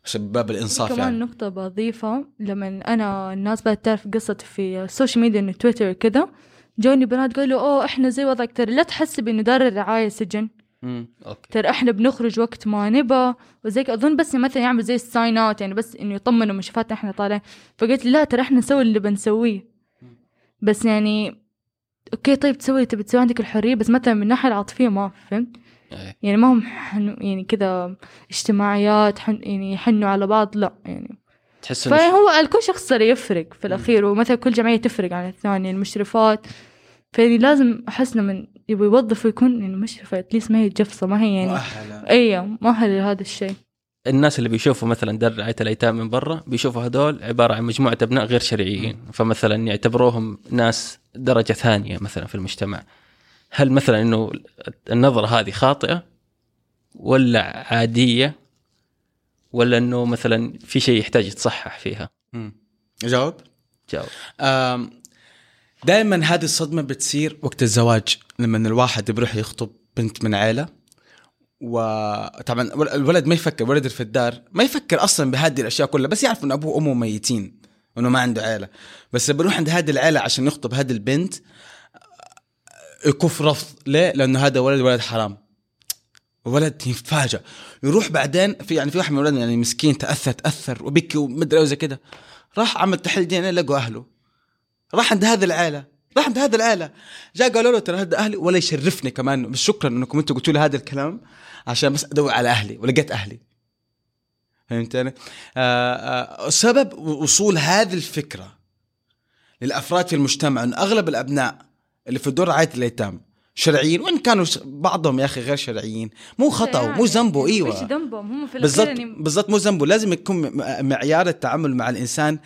عشان باب الإنصاف كمان يعني. نقطة بضيفها لما أنا الناس بدأت تعرف قصتي في ال social media إنه تويتر كده جوني بنات قالوا أوه إحنا زي وضعك ترى لا تحسب إنه دار الرعاية سجن. ترى إحنا بنخرج وقت ما نبى وزي. أظن بس مثلا يعمل زي ال sign out يعني بس إنه يطمنوا من شفاتنا إحنا طالعين. فقلت لا ترى إحنا نسوي اللي بنسويه. بس يعني okay طيب تسوي اللي تبي تسوي عندك الحرية بس مثلا من الناحية العاطفية ما فهمت؟ إيه. يعني ما هم حنو يعني كذا اجتماعيات حن يعني يحنوا على بعض لا يعني. تحس فهو كل شخص صار يفرق في الأخير ومثلا كل جمعية تفرق عن الثانية المشرفات. فيعني لازم أحس من يبغى يوظف يكون يعني مشرفة اتليست ما هي جفصة ما هي يعني مؤهلة. أيوة مؤهل لهذا الشيء. الناس اللي بيشوفوا مثلا دار رعايه الأيتام من برا بيشوفوا هذول عبارة عن مجموعة أبناء غير شرعيين. فمثلا يعتبروهم ناس درجة ثانية مثلا في المجتمع. هل مثلا إنه النظرة هذه خاطئة ولا عادية ولا إنه مثلا في شيء يحتاج يتصحح فيها؟ مم. اجاوب جاوب دائما هذه الصدمة بتصير وقت الزواج لما الواحد بيروح يخطب بنت من عيلة. وطبعا الولد ما يفكر ولد في الدار ما يفكر أصلا بهذه الأشياء كلها بس يعرف إن أبوه وأمه ميتين وانه ما عنده عيلة. بس بروح عند هذه العيلة عشان يخطب هذه البنت يكف رفض. ليه؟ لأنه هذا ولد ولد حرام. ولد يتفاجئ يروح بعدين في يعني في واحد من ولدنا يعني مسكين تأثر تأثر وبكي ومدري وزي كده. راح عمل تحليل دي ان لقوا أهله. راح عند هذه العائله راح عند هذه العائله جاء قالوا له ترى هذا أهلي ولا يشرفني كمان. شكرا إنكم أنتم قلتوا لي هذا الكلام. عشان بس أدور على أهلي ولقيت أهلي فهمتني؟ آه آه سبب وصول هذه الفكرة للأفراد في المجتمع ان أغلب الأبناء اللي في دور رعايه الايتام شرعيين وإن كانوا بعضهم يا أخي غير شرعيين مو خطأ مو ذنبه إيش إيوه ذنبهم هم في بالضبط يعني بالضبط مو ذنبه لازم يكون معيار التعامل مع الإنسان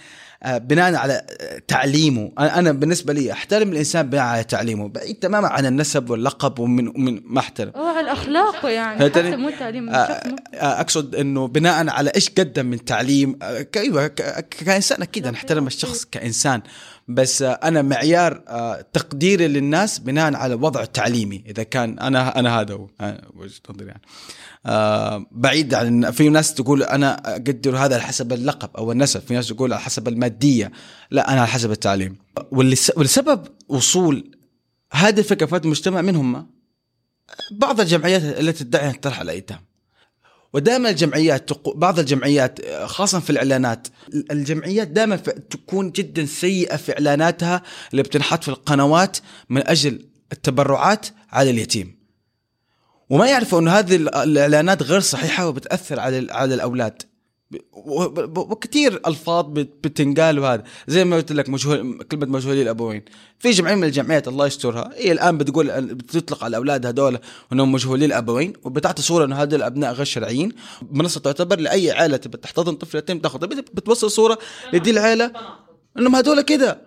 بناء على آه، تعليمه. أنا بالنسبة لي أحترم الإنسان بناء على تعليمه بعيد تماما عن النسب واللقب ومن ومن ما أحترم. على الأخلاق يعني؟ حتى مو تعليم آه، آه، أقصد إنه بناء على إيش قدم من تعليم. آه، أيوه كإنسان أكيد نحترم الشخص كإنسان. بس آه، أنا معيار آه، تقديري للناس بناء على وضعه التعليمي إذا كان أنا أنا هذا هو. آه، وجهه نظري يعني. آه، بعيد عن في ناس تقول أنا أقدر هذا على حسب اللقب أو النسب. في ناس تقول على حسب المادية. لا أنا على حسب التعليم. والسبب وصول هذه الفكرة في المجتمع من هم؟ بعض الجمعيات التي تدعي ترحل الايتام ودائما الجمعيات. بعض الجمعيات خاصة في الإعلانات الجمعيات دائما. تكون جدا سيئة في إعلاناتها اللي بتنحط في القنوات من أجل التبرعات على اليتيم وما يعرفوا أنه هذه ال- الإعلانات غير صحيحة وبتأثر على على الأولاد وكثير ألفاظ بت- بتنقال وهذا زي ما قلت لك مجهول كلمة مجهولي الابوين في جمعيه من الجمعيات الله يسترها. هي الآن بتقول بتطلق على الاولاد هذول إنهم مجهولي الابوين وبتعطي صورة إنه هذول الابناء غير شرعيين. منصة تعتبر لأي عائلة تبي تحتضن طفل بت- بتوصل صورة لدي العائلة إنهم هذول كده.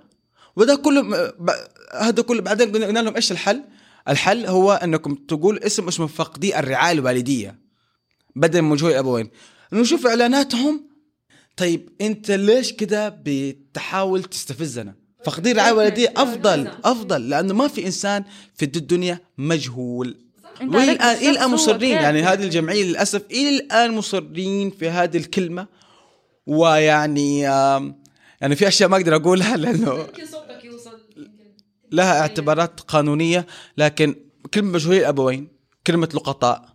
وده كله هذا كله بعدين قلنا لهم إيش الحل؟ الحل هو إنكم تقول اسم اسمه فقدي الرعاية الوالدية. بدل من مجهول الابوين نشوف إعلاناتهم. طيب أنت ليش كده بتحاول تستفزنا فقدي الرعايه الوالديه أفضل أفضل لأنه ما في إنسان في الدنيا مجهول. أنت وإلى عليك الان إلى الآن مصرين. يعني هذه الجمعية للأسف إلى الآن مصرين في هذه الكلمة. ويعني يعني في أشياء ما أقدر أقولها لأنه لها اعتبارات قانونية لكن كلمة مجهولي الأبوين كلمة لقطاء.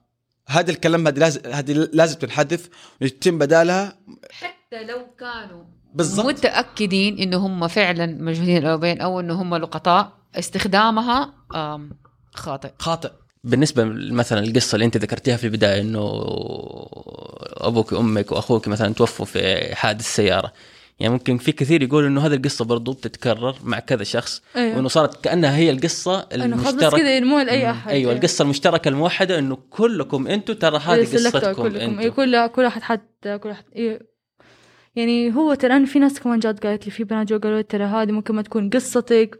هذا الكلام هذه لازم هذه لازم تنحذف ويتم بدالها. حتى لو كانوا بالضبط. متأكدين إنه هم فعلا مجهولين الابوين أو إنه هم لقطاء استخدامها خاطئ. خاطئ. بالنسبة مثلا القصة اللي أنت ذكرتيها في البداية إنه أبوك وأمك وأخوك مثلا توفوا في حادث سيارة. يعني ممكن في كثير يقولوا إنه هذه القصة برضو بتتكرر مع كذا شخص أيوه. وإنه صارت كأنها هي القصة المشتركة. كذا يرموها لأي أحد أيوه القصة المشتركة الموحدة إنه كلكم أنتم ترى هذه سلكتوا قصتكم كلكم. إيه، أنتم كل كل واحد حتى كل واحد إيه. يعني هو ترى أنا في ناس كمان جات قالت لي في بنات جو قالوا ترى هذه ممكن ما تكون قصتك.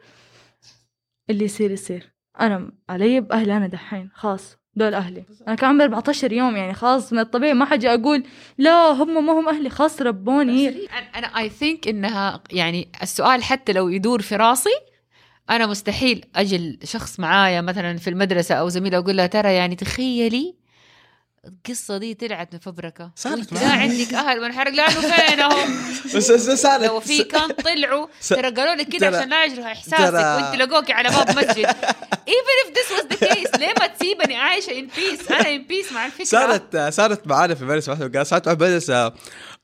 اللي يصير يصير. أنا علي بأهلي أنا دحين خلاص. دول أهلي. أنا كان عمري 14 يوم يعني خلاص من الطبيعي ما حاجي أقول. لا هم ما هم أهلي خلاص ربوني. أنا اي ثينك إنها يعني السؤال حتى لو يدور في راسي أنا مستحيل أجل شخص معايا مثلا في المدرسة أو زميله أقول لها ترى يعني تخيلي القصة دي طلعت مفبركه صارت لا. عندك أهل منحرق لأنه فينهم بس بس صارت لو في كان طلعوا ترى قالوا لك كده عشان لا يجرحوا إحساسك وأنت لقوك على باب مسجد. Even if this was the case ليه ما تسيبني؟ عايشة in peace. أنا in peace مع الفكرة. صارت صارت معانا في المدرسة صارت معنا في المدرسة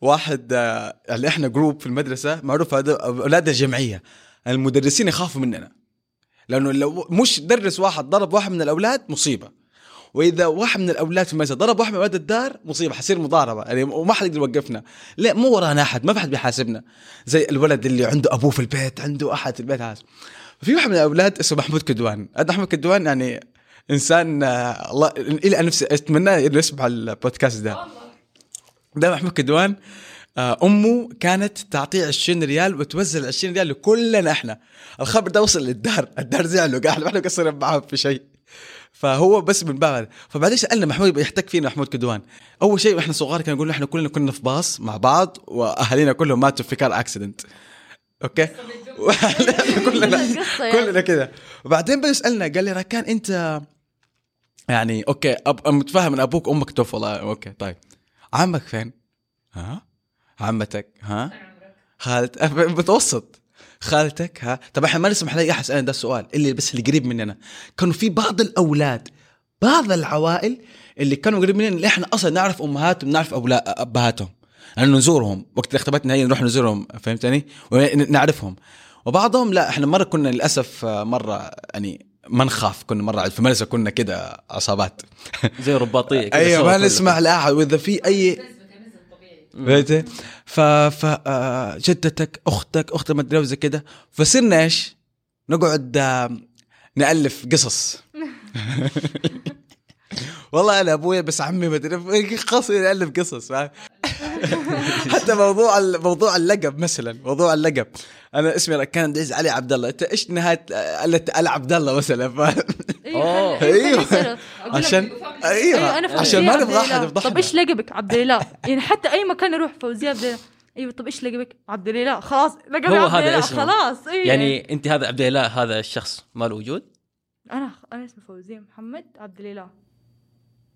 واحد آه، اللي إحنا جروب في المدرسة معروف هذا أولاد الجمعية. المدرسين يخافوا مننا. لأنه لو مش درس واحد ضرب واحد من الأولاد مصيبة. وإذا واحد من الأولاد في المدرسة ضرب واحد من أولاد الدار مصيبة حصير مضاربة. يعني وما حد يقدر يوقفنا. لا مو ورانا أحد ما في حد بيحاسبنا. زي الولد اللي عنده أبوه في البيت عنده أحد في البيت هذا. في واحد من الأولاد اسمه محمود كدوان. محمود كدوان يعني إنسان آه، الله إلى نفسي أتمنى إنه يسمع البودكاست ده. ده محمود كدوان آه، أمه كانت تعطيه 20 ريال وتوزع ال 20 ريال لكلنا إحنا. الخبر ده وصل للدار. الدار زعلوا قال إحنا مقصرين معاهم في شيء. فهو بس من هذا فبعدين سألنا محمود يحتك فينا محمود كدوان. أول شيء وإحنا صغار كان يقول إحنا كلنا كنا في باص مع بعض وأهالينا كلهم ماتوا في car accident okay؟ كلنا. كلنا كذا وبعدين بيسالنا قال لي ركان أنت يعني okay أب... متفاهم إن أبوك وأمك توفوا والله okay طيب. عمك فين؟ ها؟ عمتك ها؟ خالت متوسط خالتك ها؟ طب إحنا ما نسمح لاي احد يسالنا ده السؤال اللي بس اللي قريب مننا كانوا في بعض الأولاد بعض العوائل اللي كانوا قريب مننا اللي إحنا أصلا نعرف امهاتهم نعرف أولا... أبهاتهم لأنه نزورهم وقت اختبتنا هي نروح نزورهم فهمتني؟ ونعرفهم وبعضهم لا إحنا مرة كنا للأسف مرة يعني ما نخاف كنا مرة في المدرسة كنا كده عصابات زي رباطية أيوه ما. نسمع لأحد وإذا في أي فهمت ف ف آه، جدتك أختك أختك ما أدري وزي كده فصرنا إيش؟ نقعد آه، نألف قصص والله أنا أبويا بس عمي ما أدري خلاص نالف قصص فاهم؟ حتى موضوع ال- موضوع اللقب مثلا موضوع اللقب أنا اسمي كان عبد العزيز علي عبد الله أنت إيش نهاية آه، ال عبد الله مثلا فاهم؟ أوه. أيوه عشان أيوه. أنا عشان ما نبغى أحد. يفضحنا. طب إيش لقبك عبد الإله؟ يعني حتى أي مكان أروح فوزية عبد الإله. أيوه طب إيش لقبك عبد الإله؟ خلاص لقبي هو عبد هذا الإله. اسمه. خلاص إيه. يعني أنت هذا عبد الله هذا الشخص ما له وجود؟ أنا أنا اسمي فوزية محمد عبد الإله.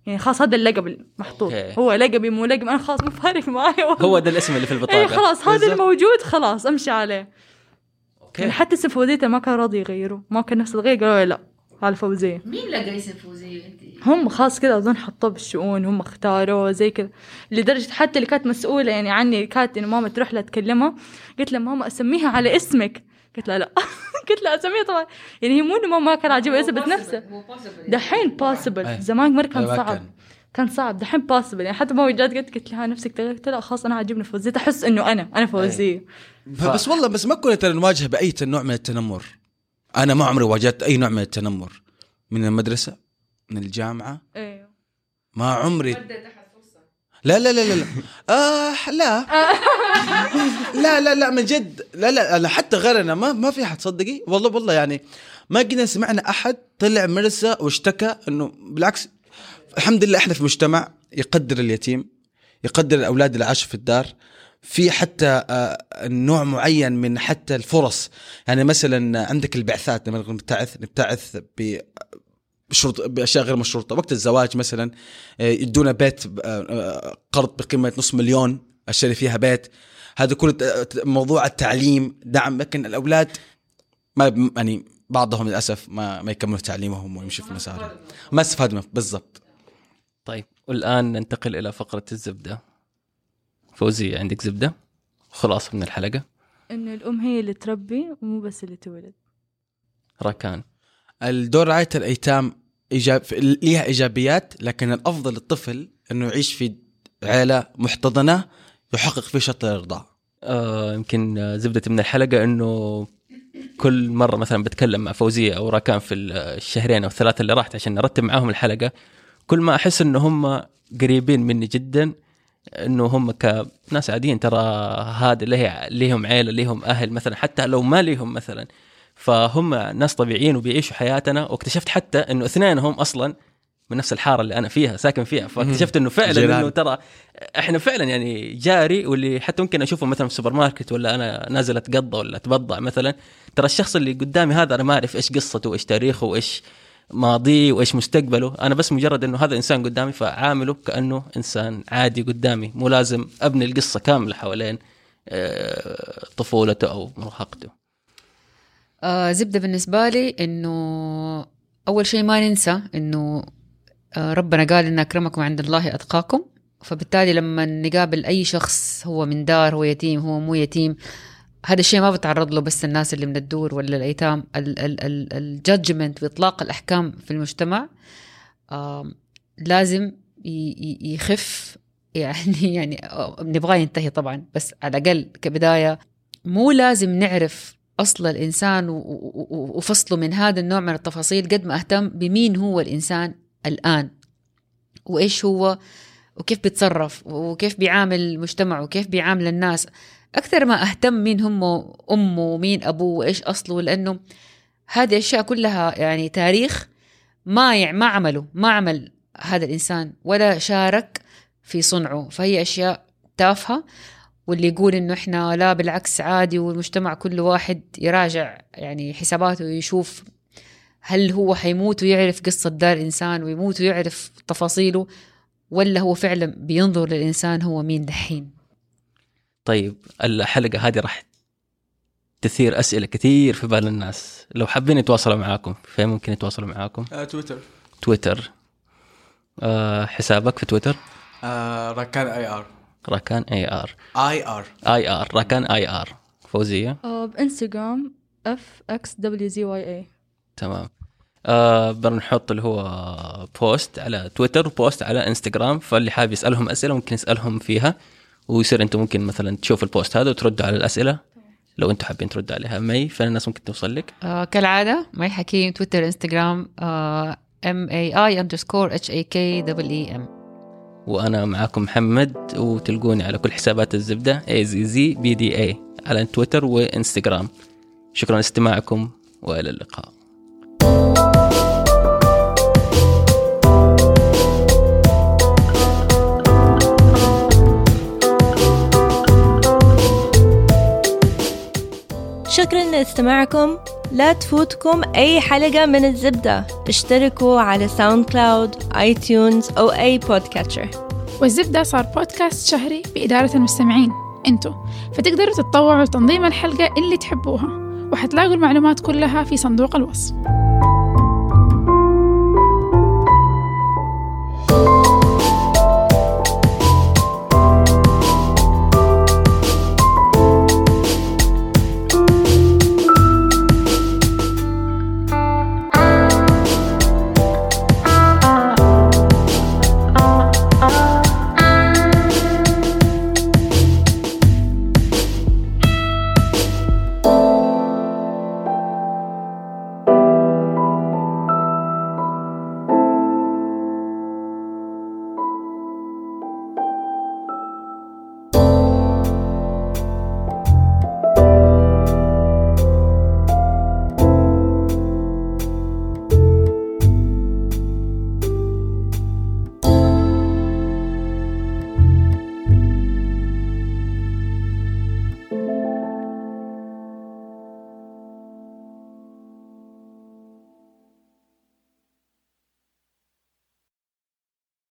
يعني خلاص هذا اللقب المحطوط. أوكي. هو لقبي مو لقب. أنا خلاص مو فارق معايا. والله. هو ده الاسم اللي في اي البطاقه خلاص هذا. الموجود خلاص أمشي عليه. يعني okay حتى اسم فوزية ما كان راضي يغيروا ما كان نفس الغير قالوا لي لا. على فوزيه مين لقى اسم فوزيه أنت؟ هم خاص كذا أظن حطوه بالشؤون هم اختاروه زي كذا. لدرجة حتى اللي كانت مسؤولة يعني عني كانت إنه ماما تروح لها تكلمها. قلت لها ماما أسميها على اسمك. قلت لها لا. قلت لها أسميها طبعا. يعني هي مو إنه ماما ما كان عاجبها اسم بس نفسه دحين. possible زمان مره كان صعب. كان. صعب. دحين possible يعني حتى ماما جات قلت قلت لها نفسك قلت لها خلاص أنا عاجبني فوزية. احس إنه أنا أنا فوزية. بس والله بس ما كنا ترى نواجه بأي نوع من التنمر. أنا ما عمري واجهت أي نوع من التنمر. من المدرسة من الجامعة. أيوه. ما عمري لا لا لا لا لا. آه لا. لا لا لا من جد. لا لا أنا حتى غيرنا ما ما في أحد صدقي. والله والله يعني ما قلنا سمعنا أحد طلع المدرسة واشتكى إنه بالعكس. الحمد لله إحنا في مجتمع يقدر اليتيم يقدر الاولاد اللي عاشوا في الدار. في حتى آه، نوع معين من حتى الفرص. يعني مثلا عندك البعثات لما نبتعث نبتعث ب بشرط بأشياء غير مشروطة. وقت الزواج مثلا آه، يدونا بيت آه، قرض بقيمة نص مليون أشتري فيها بيت. هذا كله موضوع التعليم دعم. لكن الأولاد ما يعني بعضهم للأسف ما ما يكملوا تعليمهم ويمشوا في مسارهم. ما استفادوا منه. بالضبط. طيب والآن ننتقل إلى فقرة الزبدة. فوزيه عندك زبدة؟ خلاصه من الحلقة. إنه الأم هي اللي تربي ومو بس اللي تولد. راكان الدور رعايه الأيتام إيجاب ليها إيجابيات لكن الأفضل للطفل أنه يعيش في عيلة محتضنة يحقق فيه شرط الإرضاع. آه يمكن آه، زبدة من الحلقة إنه كل مرة مثلا بتكلم مع فوزية أو راكان في الشهرين أو الثلاثة اللي راحت عشان نرتب معاهم الحلقة كل ما أحس إنه هم قريبين مني جدا إنه هم كناس عاديين ترى هذا اللي ليهم عيلة ليهم أهل مثلا حتى لو ما ليهم مثلا. فهم ناس طبيعيين وبيعيشوا حياتنا واكتشفت حتى إنه اثنينهم أصلا من نفس الحارة اللي أنا فيها ساكن فيها. فاكتشفت إنه فعلا جيران. إنه ترى إحنا فعلا يعني جاري واللي حتى ممكن أشوفه مثلا في السوبر ماركت ولا أنا نازل أتقضى ولا أتبضع مثلا. ترى الشخص اللي قدامي هذا أنا ما أعرف إيش قصته وإيش تاريخه وإيش ماضيه وإيش مستقبله. أنا بس مجرد إنه هذا إنسان قدامي فعامله كأنه إنسان عادي قدامي. مو لازم أبني القصة كاملة حوالين آه، طفولته أو مراهقته. آه زبدة بالنسبة لي إنه أول شيء ما ننسى إنه آه ربنا قال إن أكرمكم عند الله أتقاكم. فبالتالي لما نقابل أي شخص هو من دار هو يتيم هو مو يتيم هذا الشيء ما بتعرض له بس الناس اللي من الدور ولا الأيتام الجادجمنت وإطلاق الأحكام في المجتمع لازم يخف يعني يعني آه، نبغاه ينتهي طبعا بس على الأقل كبداية مو لازم نعرف و- و- وفصله من هذا النوع من التفاصيل قد ما أهتم بمين هو الإنسان الآن وإيش هو وكيف بيتصرف وكيف بيعامل المجتمع وكيف بيعامل الناس. أكثر ما أهتم مين هم أمه ومين أبوه وإيش أصله لأنه هذه الأشياء كلها يعني تاريخ ما ما عمله ما عمل هذا الإنسان ولا شارك في صنعه. فهي أشياء تافهة واللي يقول إنه إحنا لا بالعكس عادي والمجتمع كل واحد يراجع يعني حساباته ويشوف هل هو حيموت ويعرف قصة ده الإنسان ويموت ويعرف تفاصيله ولا هو فعلا بينظر للإنسان هو مين دحين. طيب الحلقة هذه راح تثير أسئلة كثير في بال الناس. لو حابين يتواصلوا معاكم فين ممكن يتواصلوا معاكم. آه تويتر. تويتر. آه حسابك في تويتر؟ آه راكان IR. راكان آي آر. آي آر. آي آر راكان آي آر. فوزية. آه بإنستغرام اف إكس دبليو زي واي اي تمام. آه بنحط اللي هو post على تويتر و post على إنستغرام. فاللي حابب يسألهم أسئلة ممكن يسألهم فيها. ويصير أنتم ممكن مثلا تشوف ال post هذا وتردوا على الأسئلة. لو أنتم حابين تردوا عليها. مي فالناس ممكن توصل لك؟ آه كالعادة مي حكيم تويتر إنستغرام آه M A I underscore H A K double E M وأنا معاكم محمد وتلقوني على كل حسابات الزبدة A Z Z B D A على تويتر وإنستغرام. شكرا لاستماعكم وإلى اللقاء. شكرا لاستماعكم. لا تفوتكم أي حلقة من الزبدة. اشتركوا على SoundCloud iTunes أو أي podcatcher والزبدة صار بودكاست شهري بإدارة المستمعين أنتو. فتقدروا تتطوعوا لتنظيم الحلقة اللي تحبوها وحتلاقوا المعلومات كلها في صندوق الوصف.